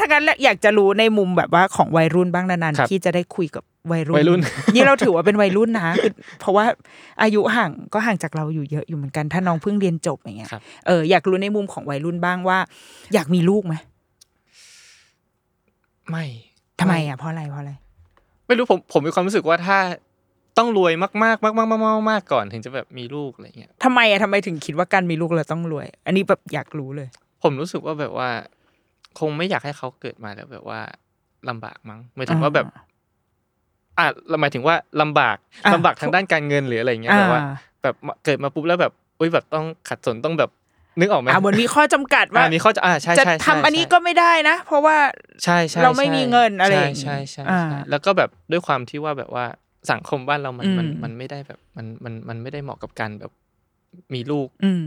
ถ้างั้นอยากจะรู้ในมุมแบบว่าของวัยรุ่นบ้างนานครับๆที่จะได้คุยกับวัยรุ่นวัยรุ่น นี่เราถือว่าเป็นวัยรุ่นนะคือเพราะว่าอายุห่างก็ห่างจากเราอยู่เยอะอยู่เหมือนกัน ถ้าน้องเพิ่งเรียนจบอย่างเงี้ยครับเอออยากรู้ในมุมของวัยรุ่นบ้างว่า อยากมีลูกไหมไม่ทำไมอะเพราะอะไรเพราะอะไร ไม่รู้ผมผมมีความรู้สึกว่าถ้าต้องรวยมากๆมากๆมากๆมากๆก่อนถึงจะแบบมีลูกอะไรเงี้ยทำไมอะทำไมถึงคิดว่าการมีลูกเราต้องรวย อันนี้แบบอยากรู้เลย ผมรู้สึกว่าแบบว่า คงไม่อยากให้เขาเกิดมาแล้วแบบว่าลำบากมั้งหมายถึงว่าแบบอะหมายถึงว่าลำบากอ่าลำบากทางด้านการเงินหรืออะไรเงี้ยแบบว่า แบบเกิดมาปุ๊บแล้วแบบอุ้ยแบบต้องขัดสนต้องแบบนึกออกไหมอ่าเหมือนมีข้อจำกัดว่าอ่ามีข้อจะอ่าใช่จะใช่ใช่ทำอันนี้ใช่ก็ไม่ได้นะ เพราะว่าใช่ใช่เราไม่ใช่มีเงินอะไรอย่างงี้ใช่ใช่ใช่อ่าใช่แล้วก็แบบด้วยความที่ว่าแบบว่าสังคมบ้านเรามันมันอืมมันไม่ได้แบบมันมันมันไม่ได้เหมาะกับการแบบมีลูกอืม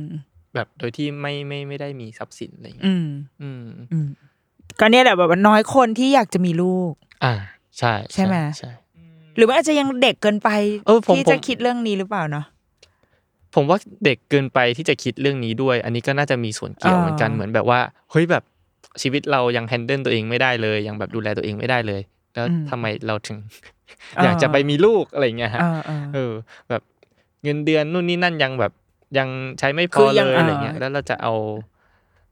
แบบโดยที่ไม่ไม่ไม่ได้มีทรัพย์สินอะไรอย่างเงี้อืยมอืมอืมก็เนี่ยแหละแบบว่าน้อยคนที่อยากจะมีลูก อ่า ใช่ใช่ไหมใช่หรือว่าอาจจะยังเด็กเกินไปเออผมที่ผมจะคิดเรื่องนี้หรือเปล่าเนาะผมว่าเด็กเกินไปที่จะคิดเรื่องนี้ด้วย อันนี้ก็น่าจะมีส่วนเกี่ยวอ่าเหมือนกันเหมือนแบบว่าเฮ้ยแบบชีวิตเรายังแฮนเดิลตัวเองไม่ได้เลย ยังแบบดูแลตัวเองไม่ได้เลย แล้วทำไมเราถึง อยากจะไปมีลูกอะไรอย่างเงี้ยฮะเออเออเออ แบบเงินเดือนนู่นนี่นั่นยังแบบ ยังใช้ไม่พคืออยัเลงยอะไรเงี้ยอ่าแล้วเราจะเอา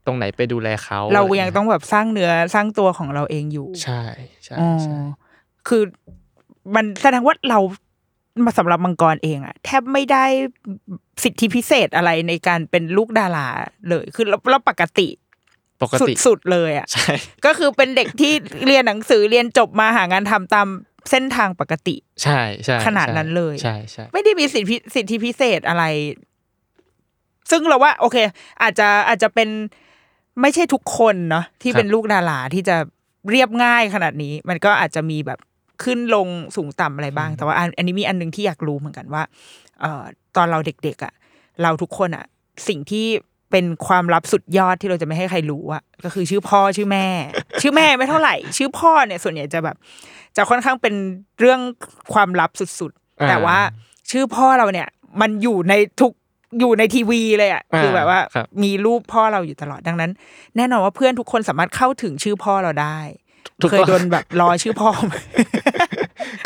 ตรงไหนไปดูแลเขา เราะไยังต้องแบบสร้างเนื้อสร้างตัวของเราเองอยู่ ใช่ใช่อ๋อใช่คือมันแสดงว่าเรามาสำหรับมังกรเองอะแทบไม่ได้สิทธิพิเศษอะไรในการเป็นลูกดาราเลย คือเราเราปกติปกติสุดๆเลยอะใช่ก็คือเป็นเด็กที่เรียนหนังสือเรียนจบมาหางานทำตามเส้นทางปกติ ใช่ใช่ขนาดนั้นเลย ใช่ใช่ไม่ได้มีสิทธิพิสิทธิพิเศษอะไร ซึ่งเราว่า โอเค อาจจะอาจจะเป็นไม่ใช่ทุกคนเนาะที่เป็นลูกดาราที่จะเรียบง่ายขนาดนี้ มันก็อาจจะมีแบบขึ้นลงสูงต่ำอะไรบ้าง แต่ว่าอันอันนี้มีอันหนึงที่อยากรู้เหมือนกันว่า เอ่อตอนเราเด็กๆอะ เราทุกคนอะ สิ่งที่เป็นความลับสุดยอดที่เราจะไม่ให้ใครรู้อะก็คือชื่อพ่อชื่อแม่ ชื่อแม่ไม่เท่าไหร่ ชื่อพ่อเนี่ย ส่วนใหญ่จะแบบ จะค่อนข้างเป็นเรื่องความลับสุดๆ แต่ว่าชื่อพ่อเราเนี่ย มันอยู่ในทุก อยู่ในทีวีเลยอะคือแบบว่าครับมีรูปพ่อเราอยู่ตลอดดังนั้น แน่นอนว่าเพื่อนทุกคนสามารถเข้าถึงชื่อพ่อเราได้ถูกเคยต้องโดนแบบรอชื่อพ่อไหม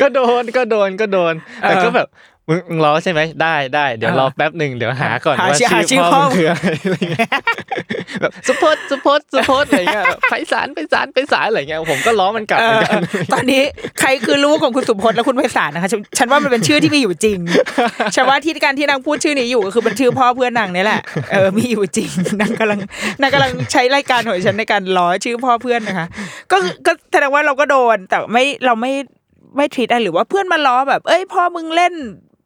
ก็โดนก็โดนก็โดนแต่เออก็แบบ มึงมึงรอใช่ไหมได้ได้เดี๋ยวเออรอแป๊บหนึ่งเดี๋ยวหาก่อนหาว่าชื่อหาชื่ชื่ออพ่พ่ออมึงคืออะไรอะไรเงี้ยแบบสุพจน์สุพจน์สุพจน์อะไรเงี้ยแบบไพศาลไพศาลไพศาลอะไรเงี้ยผมก็ล้อมันกลับเหมือนกันเออตอนนี้ใครคือลูกของคุณสุพจน์และคุณไพศาลนะคะฉันฉันว่ามันเป็นชื่อที่มีอยู่จริงฉันว่าที่การที่นางพูดชื่อนี้อยู่ก็คือเป็นชื่อพ่อเพื่อนนางนี่แหละเออมีอยู่จริงนางกำลังนางกำลังใช้รายการของฉันในการล้อชื่อพ่อเพื่อนนะคะ ก็คือก็แสดงว่าเราก็โดนแต่ไม่เราไม่ไม่ทรีตอะไรหรือว่าเพื่อนมาล้อแบบ เอ้ยพ่อมึงเล่น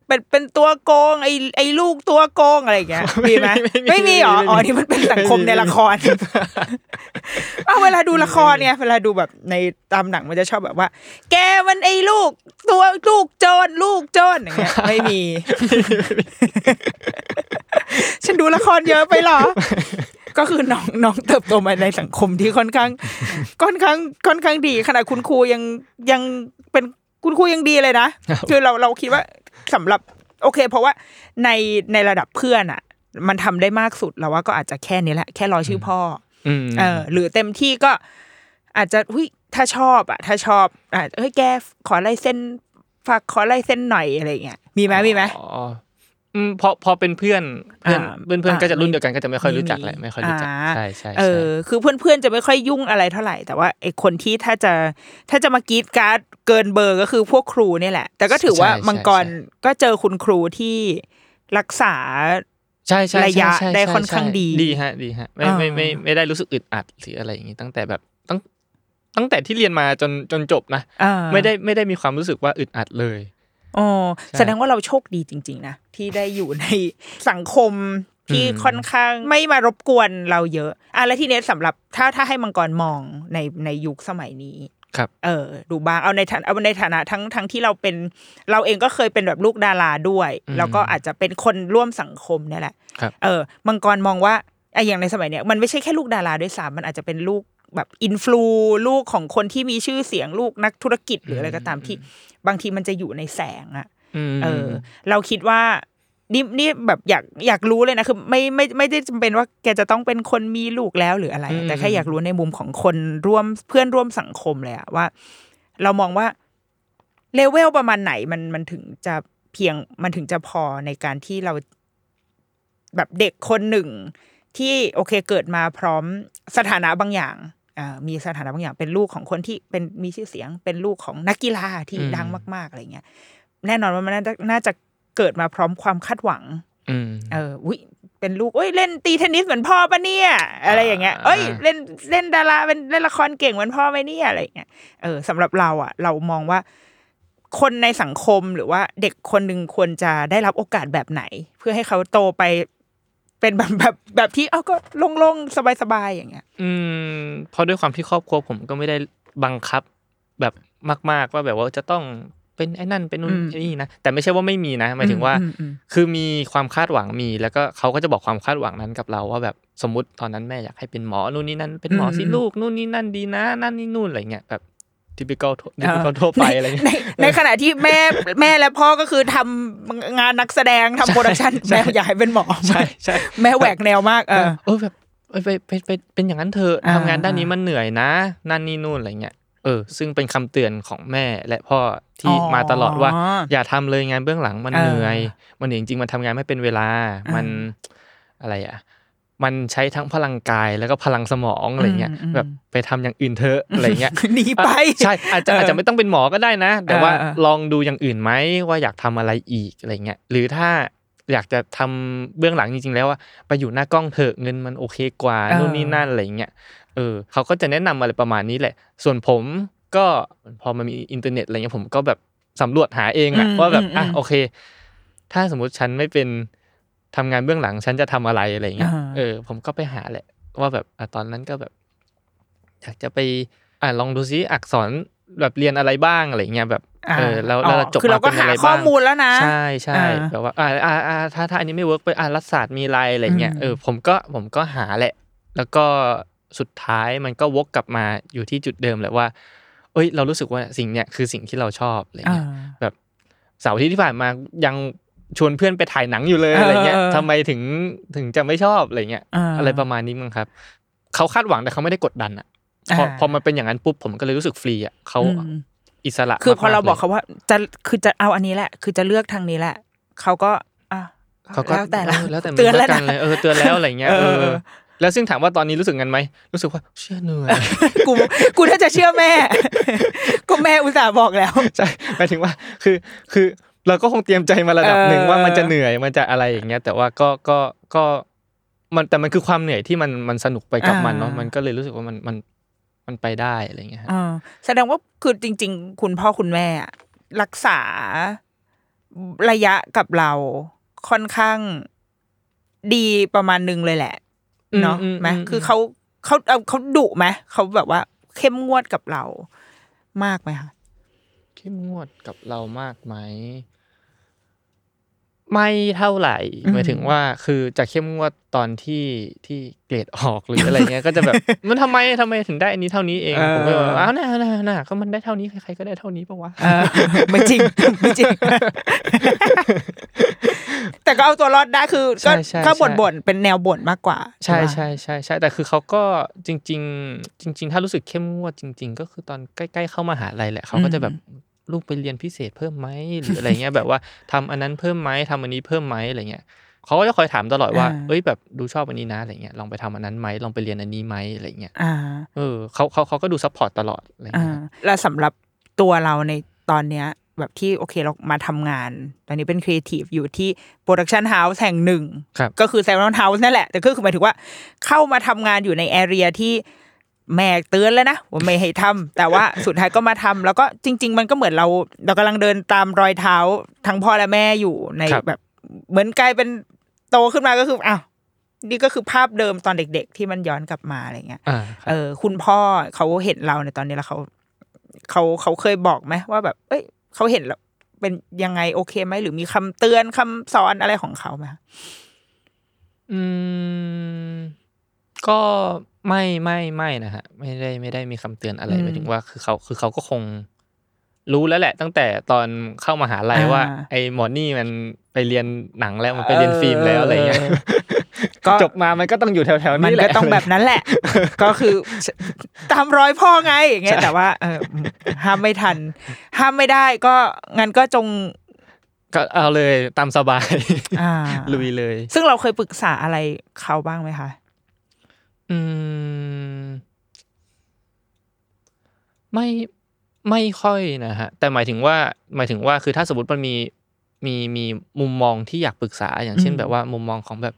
เป็นเป็นตัวโกงไอ้ไอ้ลูกตัวโกงอะไรอย่างเงี้ยมีไหมไม่มีไม่มีหรอไม่มีอ๋อนี่มันเป็นสังคมในละครเอาเวลาดูละครเนี่ยเวลาดูแบบในตามหนังมันจะชอบแบบว่า แกมันไอ้ลูก ตัวลูกโจรลูกโจรอย่างเงี้ยไม่มี ฉันดูละครเยอะไปเหรอ ก็คือน้องน้องเติบโตมาในสังคมที่ค่อนข้าง ค่อนข้างค่อนข้างดีขนาดคุณครูยังยังเป็นคุณครูยังดีเลยนะคือเราเราคิดว่า สำหรับโอเค เพราะว่าในในระดับเพื่อนอะ มันทำได้มากสุดเราว่าก็อาจจะแค่นี้แหละแค่รอชื่อพ่อออืมเออ หรือเต็มที่ก็ อาจจะหุยถ้าชอบอะ ถ้าชอบอะเฮ้ยแกขอลายเส้นฝากขอลายเส้นหน่อยอะไรอย่างเงี้ยมีไหมมีไหมอ๋ออืม พอพอเป็นเพื่อนเพื่อนอ่าเพื่อนเพื่อนอ่าก็จะรุ่นเดียวกันก็จะไม่ค่อยไม่รู้จักมีแหละไม่ค่อยรู้จักอ่าใช่ใช่เอใช่อคือเพื่อนๆจะไม่ค่อยยุ่งอะไรเท่าไหร่ แต่ว่าไอ้คนที่ถ้าจะถ้าจะมากรีดการ์ดเกินเบอร์ก็คือพวกครูเนี่ยแหละ แต่ก็ถือว่ามังกรก็เจอคุณครูที่รักษาใช่ใช่ระยะใช่ใช่ได้ค่อนข้างใช่ดีดีฮะดีฮะไม่อ่าไม่ไม่ไม่ได้รู้สึกอึดอัดหรืออะไรอย่างงี้ตั้งแต่แบบตั้งตั้งแต่ที่เรียนมาจนจนจบนะอ่าไม่ได้ไม่ได้มีความรู้สึกว่าอึดอัดเลย อ๋อใช่แสดงว่าเราโชคดีจริง ๆ นะ ที่ได้อยู่ในสังคมที่อืมค่อนข้างไม่มารบกวนเราเยอะอะแล้วทีเนี้ยสำหรับถ้าถ้าให้มังกรมองในในยุคสมัยนี้ครับเออดูบ้างเอาในฐานะเอาในฐานะทั้งทั้งที่เราเป็น เราเองก็เคยเป็นแบบลูกดาราด้วยอืมแล้วก็อาจจะเป็นคนร่วมสังคมเนี่ยแหละครับเออมังกรมองว่าไอ้อย่างในสมัยเนี้ยมันไม่ใช่แค่ลูกดาราด้วยซ้ำมันอาจจะเป็นลูก แบบอินฟลูลูกของคนที่มีชื่อเสียงลูกนักธุรกิจหรืออะไรก็ตามที่ บางทีมันจะอยู่ในแสงอะมเออ เราคิดว่านี่นี่แบบอยากอยากรู้เลยนะคือไม่ไม่ไม่ได้จำเป็นว่าแกจะต้องเป็นคนมีลูกแล้วหรืออะไรอืมแต่แค่อยากรู้ในมุมของคนร่วมเพื่อนร่วมสังคมเลยอะว่า เรามองว่าเลเวลประมาณไหนมันมันถึงจะเพียงมันถึงจะพอในการที่เราแบบเด็กคนหนึ่งที่โอเคเกิดมาพร้อมสถานะบางอย่างอ่า มีสถานะบางอย่างเป็นลูกของคนที่เป็นมีชื่อเสียง เป็นลูกของนักกีฬาที่อืมดังมากๆอะไรเงี้ยแน่นอนว่ามันน่าจะน่าจะเกิดมาพร้อมความคาดหวังอืมเอออุ้ยเป็นลูกเอ้ยเล่นตีเทนนิสเหมือนพ่อปะเนี่ย อะไรอย่างเงี้ยอ่าเอ้ยเล่นเล่นดาราเป็นเล่นละครเก่งเหมือนพ่อไหมเนี่ยอะไรอย่างเงี้ยเออสำหรับเราอะ เรามองว่าคนในสังคมหรือว่าเด็กคนหนึ่งควรจะได้รับโอกาสแบบไหน เพื่อให้เขาโตไป เป็นแบบแบบแบบที่เอ้าก็โล่งๆสบายๆอย่างเงี้ย อืมเพราะด้วยความที่ครอบครัวผมก็ไม่ได้บังคับแบบมาก ๆ ว่าแบบว่าจะต้องเป็นไอ้นั่นเป็นนู่นอืมไอ้นี่นะแต่ไม่ใช่ว่าไม่มีนะหมายถึงว่าอืมอืมคือมีความคาดหวังมี แล้วก็เขาก็จะบอกความคาดหวังนั้นกับเราว่าแบบสมมติตอนนั้นแม่อยากให้เป็นหมอนู่นนี่นั่นเป็นหมอสิอืมลูกนู่นนี่นั่นดีนะ นั่นนี่นู่นอะไรเงี้ยแบบ typical ทิปิคอทั่วไปอะไรเงี้ยในในขณะที่แม่แม่และพ่อก็คือทำงานนักแสดงทำ production แม่อยากให้เป็นหมอใช่ใช่แม่แหวกแนวมากเออเออแบบเออไปไปไปเป็นอย่างนั้นเถอะอ่าทำงานด้านนี้มันเหนื่อยนะนั่นนี่นู่นอะไรเงี้ยเออซึ่งเป็นคำเตือนของแม่และพ่อที่มาตลอดว่า อย่าทำเลยงานเบื้องหลังมันเออเหนื่อย มันเหนื่อยจริงๆมันทำงานไม่เป็นเวลามันอะไรอะ มันใช้ทั้งพลังกายแล้วก็พลังสมองอะไรเงี้ยอืมอืมแบบไปทำอย่างอื่นเถอะอะไรเงี้ยหนีไปอะใช่อาจจะเออออาจจะไม่ต้องเป็นหมอก็ได้นะ แต่ว่าเออเออลองดูอย่างอื่นไหมว่าอยากทำอะไรอีกอะไรเงี้ยหรือถ้าอยากจะทำเบื้องหลังจริงๆ แล้วว่าไปอยู่หน้ากล้องเถอะเงินมันโอเคกว่านู่นนี่นั่นอะไรเงี้ยเออเขาก็จะแนะนำอะไรประมาณนี้แหละ ส่วนผมก็พอมันมีอินเทอร์เน็ตอะไรเงี้ยผมก็แบบสำรวจหาเองอะอืมว่าแบบอืมอะอืมโอเค ถ้าสมมุติฉันไม่เป็น ทำงานเบื้องหลังฉันจะทำอะไรอะไรเงี้ยอ่าเออผมก็ไปหาแหละ ว่าแบบอะตอนนั้นก็แบบ อยากจะไปอะลองดูซิอักษรแบบเรียนอะไรบ้างอะไรเงี้ยแบบเออแล้วแล้วเราจบคือเราก็มป็นหาอะไรข้อบ้งมูลแล้วนะ ใช่ใช่อ่าแบบว่าอ่าอ่าอ่าถ้าถ้าอันนี้ไม่เวิร์กไปอ่ารัฐศาสตร์มีอะไรอะไรเงี้ยอืมเออผมก็ผมก็หาแหละ แล้วก็สุดท้ายมันก็วกกลับมาอยู่ที่จุดเดิมแหละว่า เอ้ย เรารู้สึกว่าสิ่งเนี้ยคือสิ่งที่เราชอบอะไรอ่าเงี้ยแบบเสาร์อาที่ที่ผ่านมายัง ชวนเพื่อนไปถ่ายหนังอยู่เลยเอออะไรเงี้ยเออทำไมถึงถึงจะไม่ชอบอะไรเงี้ยอ่าอะไรประมาณนี้มั้งครับเขาคาดหวังแต่เขาไม่ได้กดดันอะพออ่าพอมันเป็นอย่างนั้นปุ๊บผมก็เลยรู้สึกฟรีอะเขาอืมอิสระคือพอเรามๆบอกลยเขาว่าจะคือจะเอาอันนี้แหละ คือจะเลือกทางนี้แหละเขาก็อะเขาก็แล้วแต่ละเออแล้วแต่มึงเตือนแล้วกันะเลยเออเตือนแล้วอะไรเงี้ยเอเอออแล้วซึ่งถามว่าตอนนี้รู้สึกงั้นไหมรู้สึกว่าเชื่อเหนื่อยกูกูถ้าจะเชื่อแม่ ก็แม่อุตส่าห์บอกแล้วใช่หมายถึงว่าคือคือ เราก็คงเตรียมใจมาระดับหนึ่งเออว่ามันจะเหนื่อยมันจะอะไรอย่างเงี้ย แต่ว่าก็ก็ก็มันแต่มันคือความเหนื่อยที่มันมันสนุกไปกับมันเนาะมันก็เลยรู้สึกว่ามันมันมันไปได้อะไรเงี้ยฮะอ่าแสดงว่าคือจริง ๆ คุณพ่อคุณแม่อะรักษาระยะกับเราค่อนข้างดีประมาณหนึงเลยแหละเนาะไหมคือเขาเขาเอาเขาดุไหมเขาแบบว่าเข้มงวดกับเรามากไหมคะ เข้มงวดกับเรามากไหม ไม่เท่าไหร่หมายถึงว่าคือจะเข้มงวดตอนที่ที่เกรดออกหรืออะไรเงี้ยก็จะแบบมันทำไมทำไมถึงได้อันนี้เท่านี้เองผมก็แบบอ้าวน่าน่าน่าก็มันได้เท่านี้ใครๆก็ได้เท่านี้ปะวะเออไม่จริงไม่จริง แต่ก็เอาตัวรอดได้คือก็ใช่ใช่ก็ใช่บ่นบ่นๆเป็นแนวบ่นมากกว่า ใช่ปะใช่ใช่ใช่แต่คือเขาก็จริง ๆ จริง ๆ ถ้ารู้สึกเข้มงวดจริง ๆ ก็คือตอนใกล้ๆเข้ามหาลัยแหละเขาก็จะแบบ ลูกไปเรียนพิเศษเพิ่มไหมหรืออะไรเงี้ยแบบว่าทำอันนั้นเพิ่มไหมทำอันนี้เพิ่มไหมอะไรเงี้ยเขาก็จะคอยถามตลอดว่าอ่าเอ้ยแบบดูชอบอันนี้นะอะไรเงี้ยลองไปทำอันนั้นไหมลองไปเรียนอันนี้ไหมอะไรเงี้ยอ่าเออเขาเขาเขาก็ดู support ตลอดอะไรอ่าเงี้ยแล้วสำหรับตัวเราในตอนเนี้ยแบบที่โอเคเรามาทำงาน ตอนนี้เป็นครีเอทีฟอยู่ที่ production house แห่งหนึ่งครับก็คือแซม o อนเฮาส์นั่นแหละ แต่ก็คือหมายถึงว่าเข้ามาทำงานอยู่ใน area ที่ แม่เตือนแล้วนะว่าไม่ให้ทำแต่ว่าสุดท้ายก็มาทำแล้วก็จริง ๆ มันก็เหมือนเรา เรากำลังเดินตามรอยเท้าทั้งพ่อและแม่อยู่ในครับแบบ เหมือนกลายเป็นโตขึ้นมาก็คืออ้าวนี่ก็คือภาพเดิมตอนเด็ก ๆ ที่มันย้อนกลับมาอะไรเงี้ยอ่าเออ คุณพ่อเขาเห็นเราในตอนนี้แล้วเขาเขาเขาเคยบอกไหมว่าแบบ เอ้ยเขาเห็นแล้วเป็นยังไงโอเคไหมหรือมีคำเตือนคำสอนอะไรของเขาไหมคะอืม ก็ไม่ไม่ไม่นะฮะไม่ได้ไม่ได้มีคำเตือนอะไรหมายถึงว่าคือเขาคือเขาก็คง รู้แล้วแหละ ตั้งแต่ตอนเข้ามหาลัยว่า ไอ้หมอนี่มันไปเรียนหนังแล้วมันไปเรียนฟิล์มแล้วอะไรเงี้ยก็จบมามันก็ต้องอยู่แถวๆมันนี้แหก็ละต้องแบบนั้นแหละ ก็คือตามรอยพ่อไงอย่างเงี้ยแต่ว่าเออห้ามไม่ทัน ห้ามไม่ได้ก็งั้นก็จงก็เอาเลยตามสบายอ่าลุยเลย ซึ่งเราเคยปรึกษาอะไรเขาบ้างไหมคะ อืม ไม่ ไม่ค่อยนะฮะแต่หมายถึงว่า หมายถึงว่า คือถ้าสมมติมันมี มี มีมุมมองที่อยากปรึกษา อย่างเช่น อืม แบบว่ามุมมองของแบบ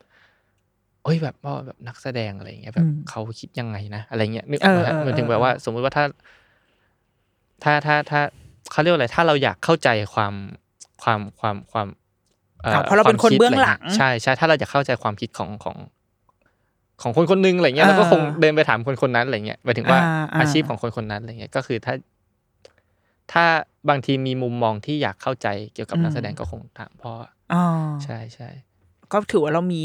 เอ้ย แบบว่าแบบนักแสดง อะไรเงี้ย แบบอืมเขาคิดยังไงนะ อะไรเงี้ย นึกออกไหมเออฮะเออหมายถึงเออแบบว่าสมมุติว่าถ้า ถ้า ถ้า ถ้า เขาเรียกว่าอะไร ถ้าเราอยากเข้าใจความ ความ ความ ความอ่อ่าเพราะเราเป็นคนวมดเบื้องหลังะไรเยใช่ใช่ถ้าเราอยากเข้าใจความคิดของ ของ ของคนคนหนึงอะไรเงี้ยเออเราก็คงเดินไปถามคนคนนั้นอะไรเงี้ยหมายถึงว่าอ่าอ่าอาชีพของคนคนนั้นอะไรเงี้ยก็คือถ้า ถ้าบางทีมีมุมมองที่อยากเข้าใจเกี่ยวกับนักแสดงก็คงถามพ่ออ๋อใช่ใช่ก็ถือว่าเรามี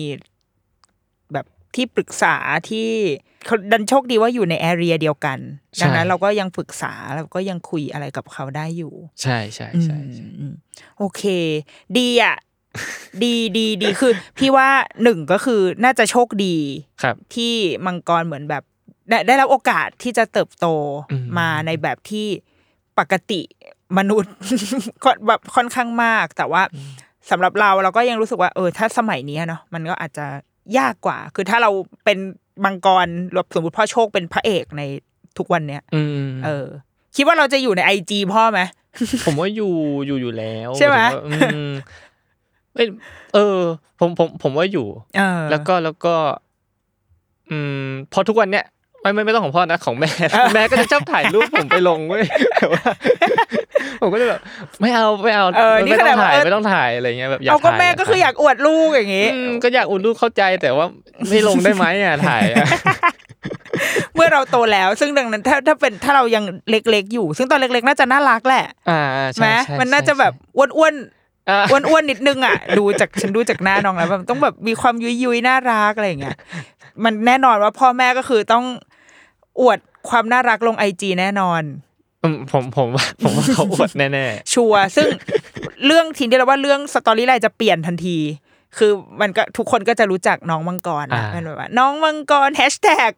แบบที่ปรึกษาที่เขาดันโชคดีว่าอยู่ในแอเรียเดียวกัน ดังนั้นเราก็ยังปรึกษาแล้วก็ยังคุยอะไรกับเขาได้อยู่ ใช่ใช่ใช่ใช่อืมอืมโอเค ดีอะ ดีดีดีคือพี่ว่าหนึ่งก็คือน่าจะโชคดีครับ ที่มังกรเหมือนแบบได้ได้รับโอกาสที่จะเติบโตอืมมาในแบบที่ปกติมนุษย์ก็แบบค่อนข้างมาก แต่ว่าสำหรับเราเราก็ยังรู้สึกว่าเออ ถ้าสมัยนี้เนาะมันก็อาจจะยากกว่า คือถ้าเราเป็นมังกรหรือสมมติพ่อโชคเป็นพระเอกในทุกวันเนี้ยอืมเออ คิดว่าเราจะอยู่ในไอจีพ่อไหมผมว่าอยู่อยู่อยู่แล้วใช่ไหมายถึงว่าอืม เอ้ยเออ ผมผมผมว่าอยู่เออแล้วก็แล้วก็ อืม พอทุกวันเนี้ยไม่ไม่ไม่ต้องของพ่อนะของแม่แม่ก็จะชอบถ่ายรูปผมไปลงเว้ยแต่ว่าผมก็จะแบบไม่เอาไม่เอาเออนี่ไม่ขต้นาอดงถ่ายว่าเออไม่ต้องถ่ายอะไรเงี้ยแบบอยากเอาก็ถ่ายแม่ก็คืออยากอวดลูกอย่างงี้อืมก็อยากอุ่นรูปเข้าใจแต่ว่าไม่ลงได้ไหมอะถ่ายอะเมื่อเราโตแล้ว ซึ่งดังนั้นถ้าถ้าเป็นถ้าเรายังเล็กๆอยู่ ซึ่งตอนเล็กๆ น่าจะน่ารักแหละ อ่าไหมใช่ใช่มันน่าจะแบบอ้วนๆ อ่าอ้วนๆนิดนึงอะ ดูจากฉันดูจากหน้าน้องแล้วแบบต้องแบบมีความยุยยุยๆน่ารักอะไรอย่างเงี้ยมันแน่นอนว่าพ่อแม่ก็คือต้องอวดความน่ารักลงไอจีแน่นอนอืมผมผมว่าผมว่าเขาอวดแน่ชัวร์ซึ่งเรื่องทีนี้เราว่าเรื่องสตอรี่ไลน์จะเปลี่ยนทันที คือมันก็ทุกคนก็จะรู้จักน้องมังกรนะมันแบบว่าน้องมังกรแฮชแท็ก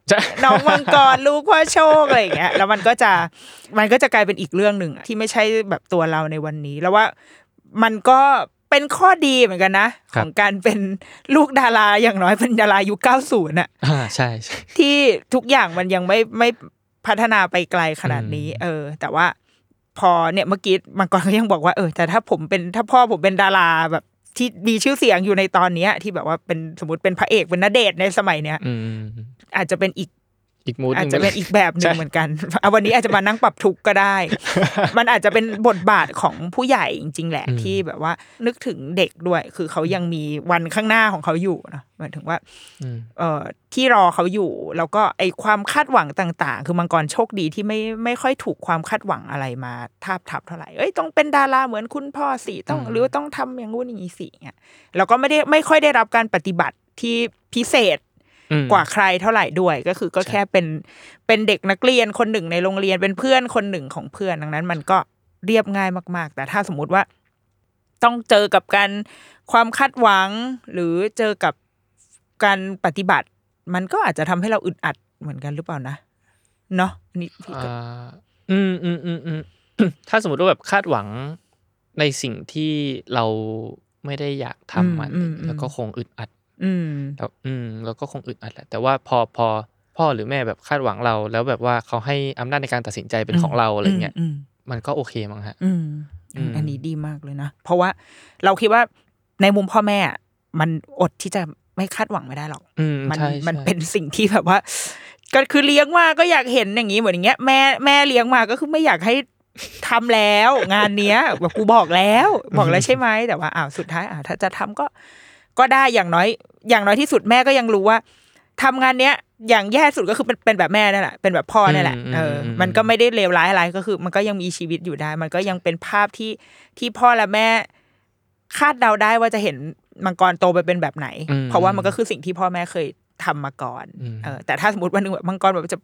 น้องมังกรลูกพ่อโชคอะไรอย่างเงี้ยแล้วมันก็จะมันก็จะกลายเป็นอีกเรื่องหนึ่งอะที่ไม่ใช่แบบตัวเราในวันนี้ แล้วว่า มันก็เป็นเป็นข้อดีเหมือนกันนะคขรับองการเป็นลูกดาราอย่างน้อยเป็นดารายุคเก้าศูนย์อะอ่าใช่ใช่ที่ทุกอย่างมันยังไม่ไม่พัฒนาไปไกลขนาดนี้อืมเออ แต่ว่าพอเนี่ยเมื่อกี้มังกรก็ยังบอกว่าเออแต่ถ้าผมเป็นถ้าพ่อผมเป็นดาราแบบที่มีชื่อเสียงอยู่ในตอนเนี้ย ที่แบบว่าเป็นสมมติเป็นพระเอกเป็นนเดชน์ในสมัยเนี้ยอืมอาจจะเป็นอีก อีกมูดหอาจนึ่งจะเป็นอีกแบบหนึ่งใช่เหมือนกันเอาวันนี้อาจจะมานั่งปรับทุกข์ก็ได้ มันอาจจะเป็นบทบาทของผู้ใหญ่จริง ๆ แหละอืมที่แบบว่า นึกถึงเด็กด้วย คือเขายังมีวันข้างหน้าของเขาอยู่นะหมายถึงว่าอืมเอ่อที่รอเขาอยู่ แล้วก็ไอความคาดหวังต่าง ๆ คือมังกรโชคดีที่ไม่ไม่ค่อยถูกความคาดหวังอะไรมาทาบทับเท่าไหร่เอ้ยต้องเป็นดาราเหมือนคุณพ่อสิต้องอืมหรือว่าต้องทำอย่างงู้นอย่างนี้สิเงี้ยแล้วก็ไม่ได้ไม่ค่อยได้รับการปฏิบัติที่พิเศษอืม กว่าใครเท่าไหร่ด้วยก็คือก็ใช่แค่เป็นเป็นเด็กนักเรียนคนหนึ่งในโรงเรียนเป็นเพื่อนคนหนึ่งของเพื่อนดังนั้น มันก็เรียบง่ายมาก ๆ แต่ถ้าสมมุติว่าต้องเจอกับการความคาดหวัง หรือเจอกับการปฏิบัติ มันก็อาจจะทำให้เราอึดอัดเหมือนกันหรือเปล่านะเนาะอันนี่พี่ก็อ่าอืมอืมอืมอืมถ้าสมมติว่าแบบคาดหวังในสิ่งที่เราไม่ได้อยากทำมันอืมอืมแล้วก็คงอึดอัด อืมแล้วอืมแล้วก็คงอึดอัดแหละแต่ว่าพอพอพ่อหรือแม่แบบคาดหวังเรา แล้วแบบว่าเขาให้อำนาจในการตัดสินใจเป็นของเราอะไรเงี้ยอืมมันก็โอเคมั้งฮะอืมอืมอันนี้ดีมากเลยนะเพราะว่าเราคิดว่าในมุมพ่อแม่อะมันอดที่จะไม่คาดหวังไม่ได้หรอกอืมมันใช่มันใช่เป็นสิ่งที่แบบว่า ก็คือเลี้ยงมาก็อยากเห็นอย่างนี้เหมือนอย่างเงี้ยแม่แม่เลี้ยงมาก็คือไม่อยากให้ทำแล้ว งานเนี้ยแบบกูบอกแล้ว บอกแล้วใช่ไหมแต่ว่าอ้าวสุดท้ายอ่าถ้าจะทำก็ ก็ได้อย่างน้อย อย่างน้อยที่สุดแม่ก็ยังรู้ว่าทำงานเนี้ยอย่างแย่สุดก็คือเป็นเป็นแบบแม่นั่นแหละเป็นแบบพ่อนั่นแหละอืมเอออมมันก็ไม่ได้เลวร้ายอะไรก็คือ มันก็ยังมีชีวิตอยู่ได้ มันก็ยังเป็นภาพที่ที่พ่อและแม่ คาดเดาได้ว่าจะเห็นมังกรโตไปเป็นแบบไหนอืมเพราะว่ามันก็คือสิ่งที่พ่อแม่เคย ทำมาก่อนอืมเออแต่ถ้าสมมติวันหนึ่งแบบมังกรแบบจะ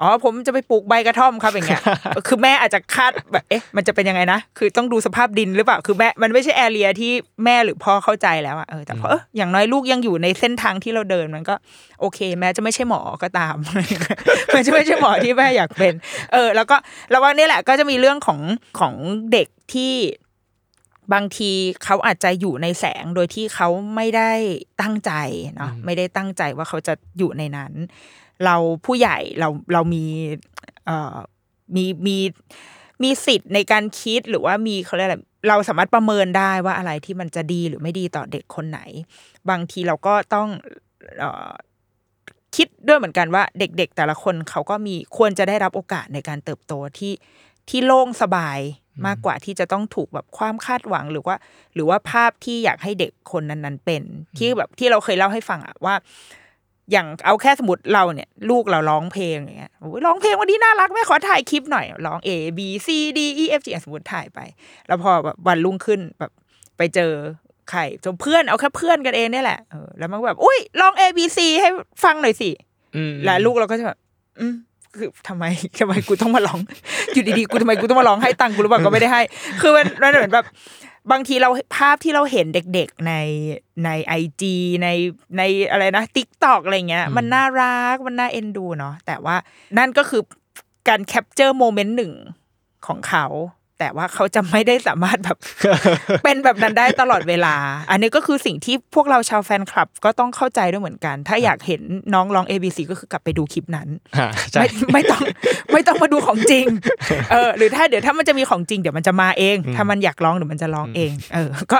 อ๋อผมจะไปปลูกใบกระท่อมครับอย่างเงี้ยคือแม่อาจจะคาดแบบเอ๊ะมันจะเป็นยังไงนะคือต้องดูสภาพดินหรือเปล่าคือแม่มันไม่ใช่แอเรียที่แม่หรือพ่อเข้าใจแล้วอะเออแต่พอเอออย่างน้อยลูกยังอยู่ในเส้นทางที่เราเดินมันก็ โอเค แม้จะไม่ใช่หมอก็ตามมันจะไม่ใช่หมอที่แม่อยากเป็น เออ แล้วก็แล้วว่านี่แหละก็จะมีเรื่องของของเด็กที่ บางทีเขาอาจจะอยู่ในแสงโดยที่เขาไม่ได้ตั้งใจเนาะไม่ได้ตั้งใจว่าเขาจะอยู่ในนั้น เราผู้ใหญ่เราเรามีเอ่อมีมีมีสิทธิ์ในการคิดหรือว่ามีเขาเรียกอะไรเราสามารถประเมินได้ว่าอะไรที่มันจะดีหรือไม่ดีต่อเด็กคนไหน บางทีเราก็ต้องเอ่อคิดด้วยเหมือนกันว่า เด็ก ๆ แต่ละคนเขาก็มีควรจะได้รับโอกาสในการเติบโตที่ที่โล่งสบาย มากกว่าที่จะต้องถูกแบบความคาดหวังหรือว่า หรือว่าภาพที่อยากให้เด็กคนนั้นๆเป็น ที่แบบที่เราเคยเล่าให้ฟังอะว่า อย่างเอาแค่สมมติเราเนี่ย ลูกเราร้องเพลงอย่างเงี้ยโอ้ยร้องเพลงวันนี้น่ารักแม่ขอถ่ายคลิปหน่อยร้อง A B C D E F G อะสมมติถ่ายไป แล้วพอแบบวันรุ่งขึ้นแบบไปเจอใครจนเพื่อนเอาแค่เพื่อนกันเองเนี่ยแหละเออแล้วมันก็แบบ อุ้ยร้อง A B C ให้ฟังหน่อยสิอืมแล้วลูกเราก็จะแบบอืม คือทำไมทำไมกูต้องมาร้องอยู่ดีๆกูทำไมกูต้องมาร้องให้ตังค์กูหรือเปล่าก็ไม่ได้ให้ คือมันมันเหมือนแบบบางทีเราภาพที่เราเห็นเด็ก ๆในใน IG ในในอะไรนะ TikTok อะไรเงี้ย มันน่ารักมันน่าเอ็นดูเนาะแต่ว่านั่นก็คือการ capture moment หนึ่งของเขา แต่ว่าเขาจะไม่ได้สามารถแบบ เป็นแบบนั้นได้ตลอดเวลา อันนี้ก็คือสิ่งที่พวกเราชาวแฟนคลับก็ต้องเข้าใจด้วยเหมือนกัน ถ้าอยากเห็นน้องร้อง A B C ก็คือกลับไปดูคลิปนั้นอ่าใช่ไม่ไม่ต้องไม่ต้องมาดูของจริง เออ หรือถ้าเดี๋ยวถ้ามันจะมีของจริงเดี๋ยวมันจะมาเอง ถ้ามันอยากร้องเดี๋ยวมันจะร้องเอง เออ ก็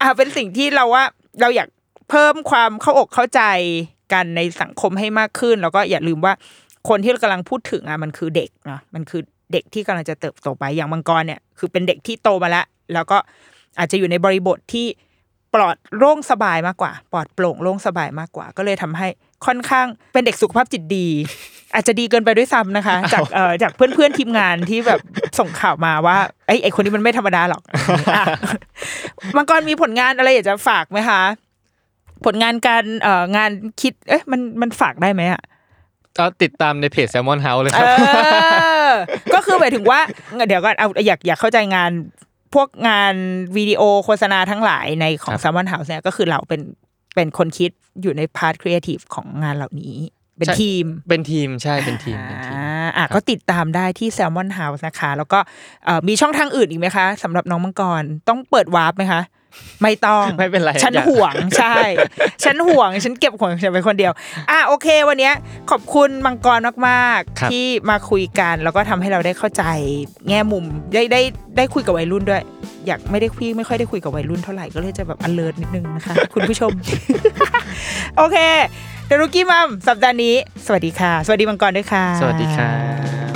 อ่าเป็นสิ่งที่เราว่าเราอยากเพิ่มความเข้าอกเข้าใจกันในสังคมให้มากขึ้น แล้วก็อย่าลืมว่าคนที่เรากำลังพูดถึงอะมันคือเด็กนะมันคือ เด็กที่กำลังจะเติบโตไปอย่างมังกรเนี่ยคือเป็นเด็กที่โตมาแล้ว แล้วก็อาจจะอยู่ในบริบทที่ปลอดโล่งสบายมากกว่า ปลอดโปร่งโล่งสบายมากกว่า ก็เลยทำให้ค่อนข้างเป็นเด็กสุขภาพจิตดี อาจจะดีเกินไปด้วยซ้ำนะคะ จากเอ่อจากเพื่อนๆทีมงานที่แบบส่งข่าวมาว่าไอ้ไอ้คนนี้มันไม่ธรรมดาหรอกอะมังกรมีผลงานอะไรอยากจะฝากไหมคะ ผลงานการเอ่องานคิด เอ๊ะมันมันฝากได้ไหมอะก็ติดตามในเพจ Salmon House เลยครับเออ ก็คือหมายถึงว่าเดี๋ยวก่อนเอาอยากอยากเข้าใจงานพวกงานวิดีโอโฆษณาทั้งหลายในของครับ Salmon House เนี่ยก็คือเราเป็นเป็นคนคิดอยู่ใน part creative ของงานเหล่านี้ เป็นทีมเป็นทีมใช่เป็นทีมเป็นทีมอ่าอะก็ติดตามได้ที่ Salmon House นะคะ แล้วก็เอ่อมีช่องทางอื่นอีกไหมคะสำหรับน้องมังกรต้องเปิดวาร์ปไหมคะ ไม่ต้องไม่เป็นไรฉันอย่าห่วงใช่ ฉันห่วงฉันเก็บของฉันไปคนเดียว อะโอเค วันเนี้ยขอบคุณมังกรมากครับๆที่มาคุยกันแล้วก็ทำให้เราได้เข้าใจแง่มุมได้ได้ได้คุยกับวัยรุ่นด้วย อยากไม่ได้คุยไม่ค่อยได้คุยกับวัยรุ่นเท่าไหร่ก็เลยจะแบบ alert นิดนึงนะคะ คุณผู้ชม โอเคเดรุกี้มัมสัปดาห์นี้ สวัสดีค่ะ สวัสดีมังกรด้วยค่ะ สวัสดีครับ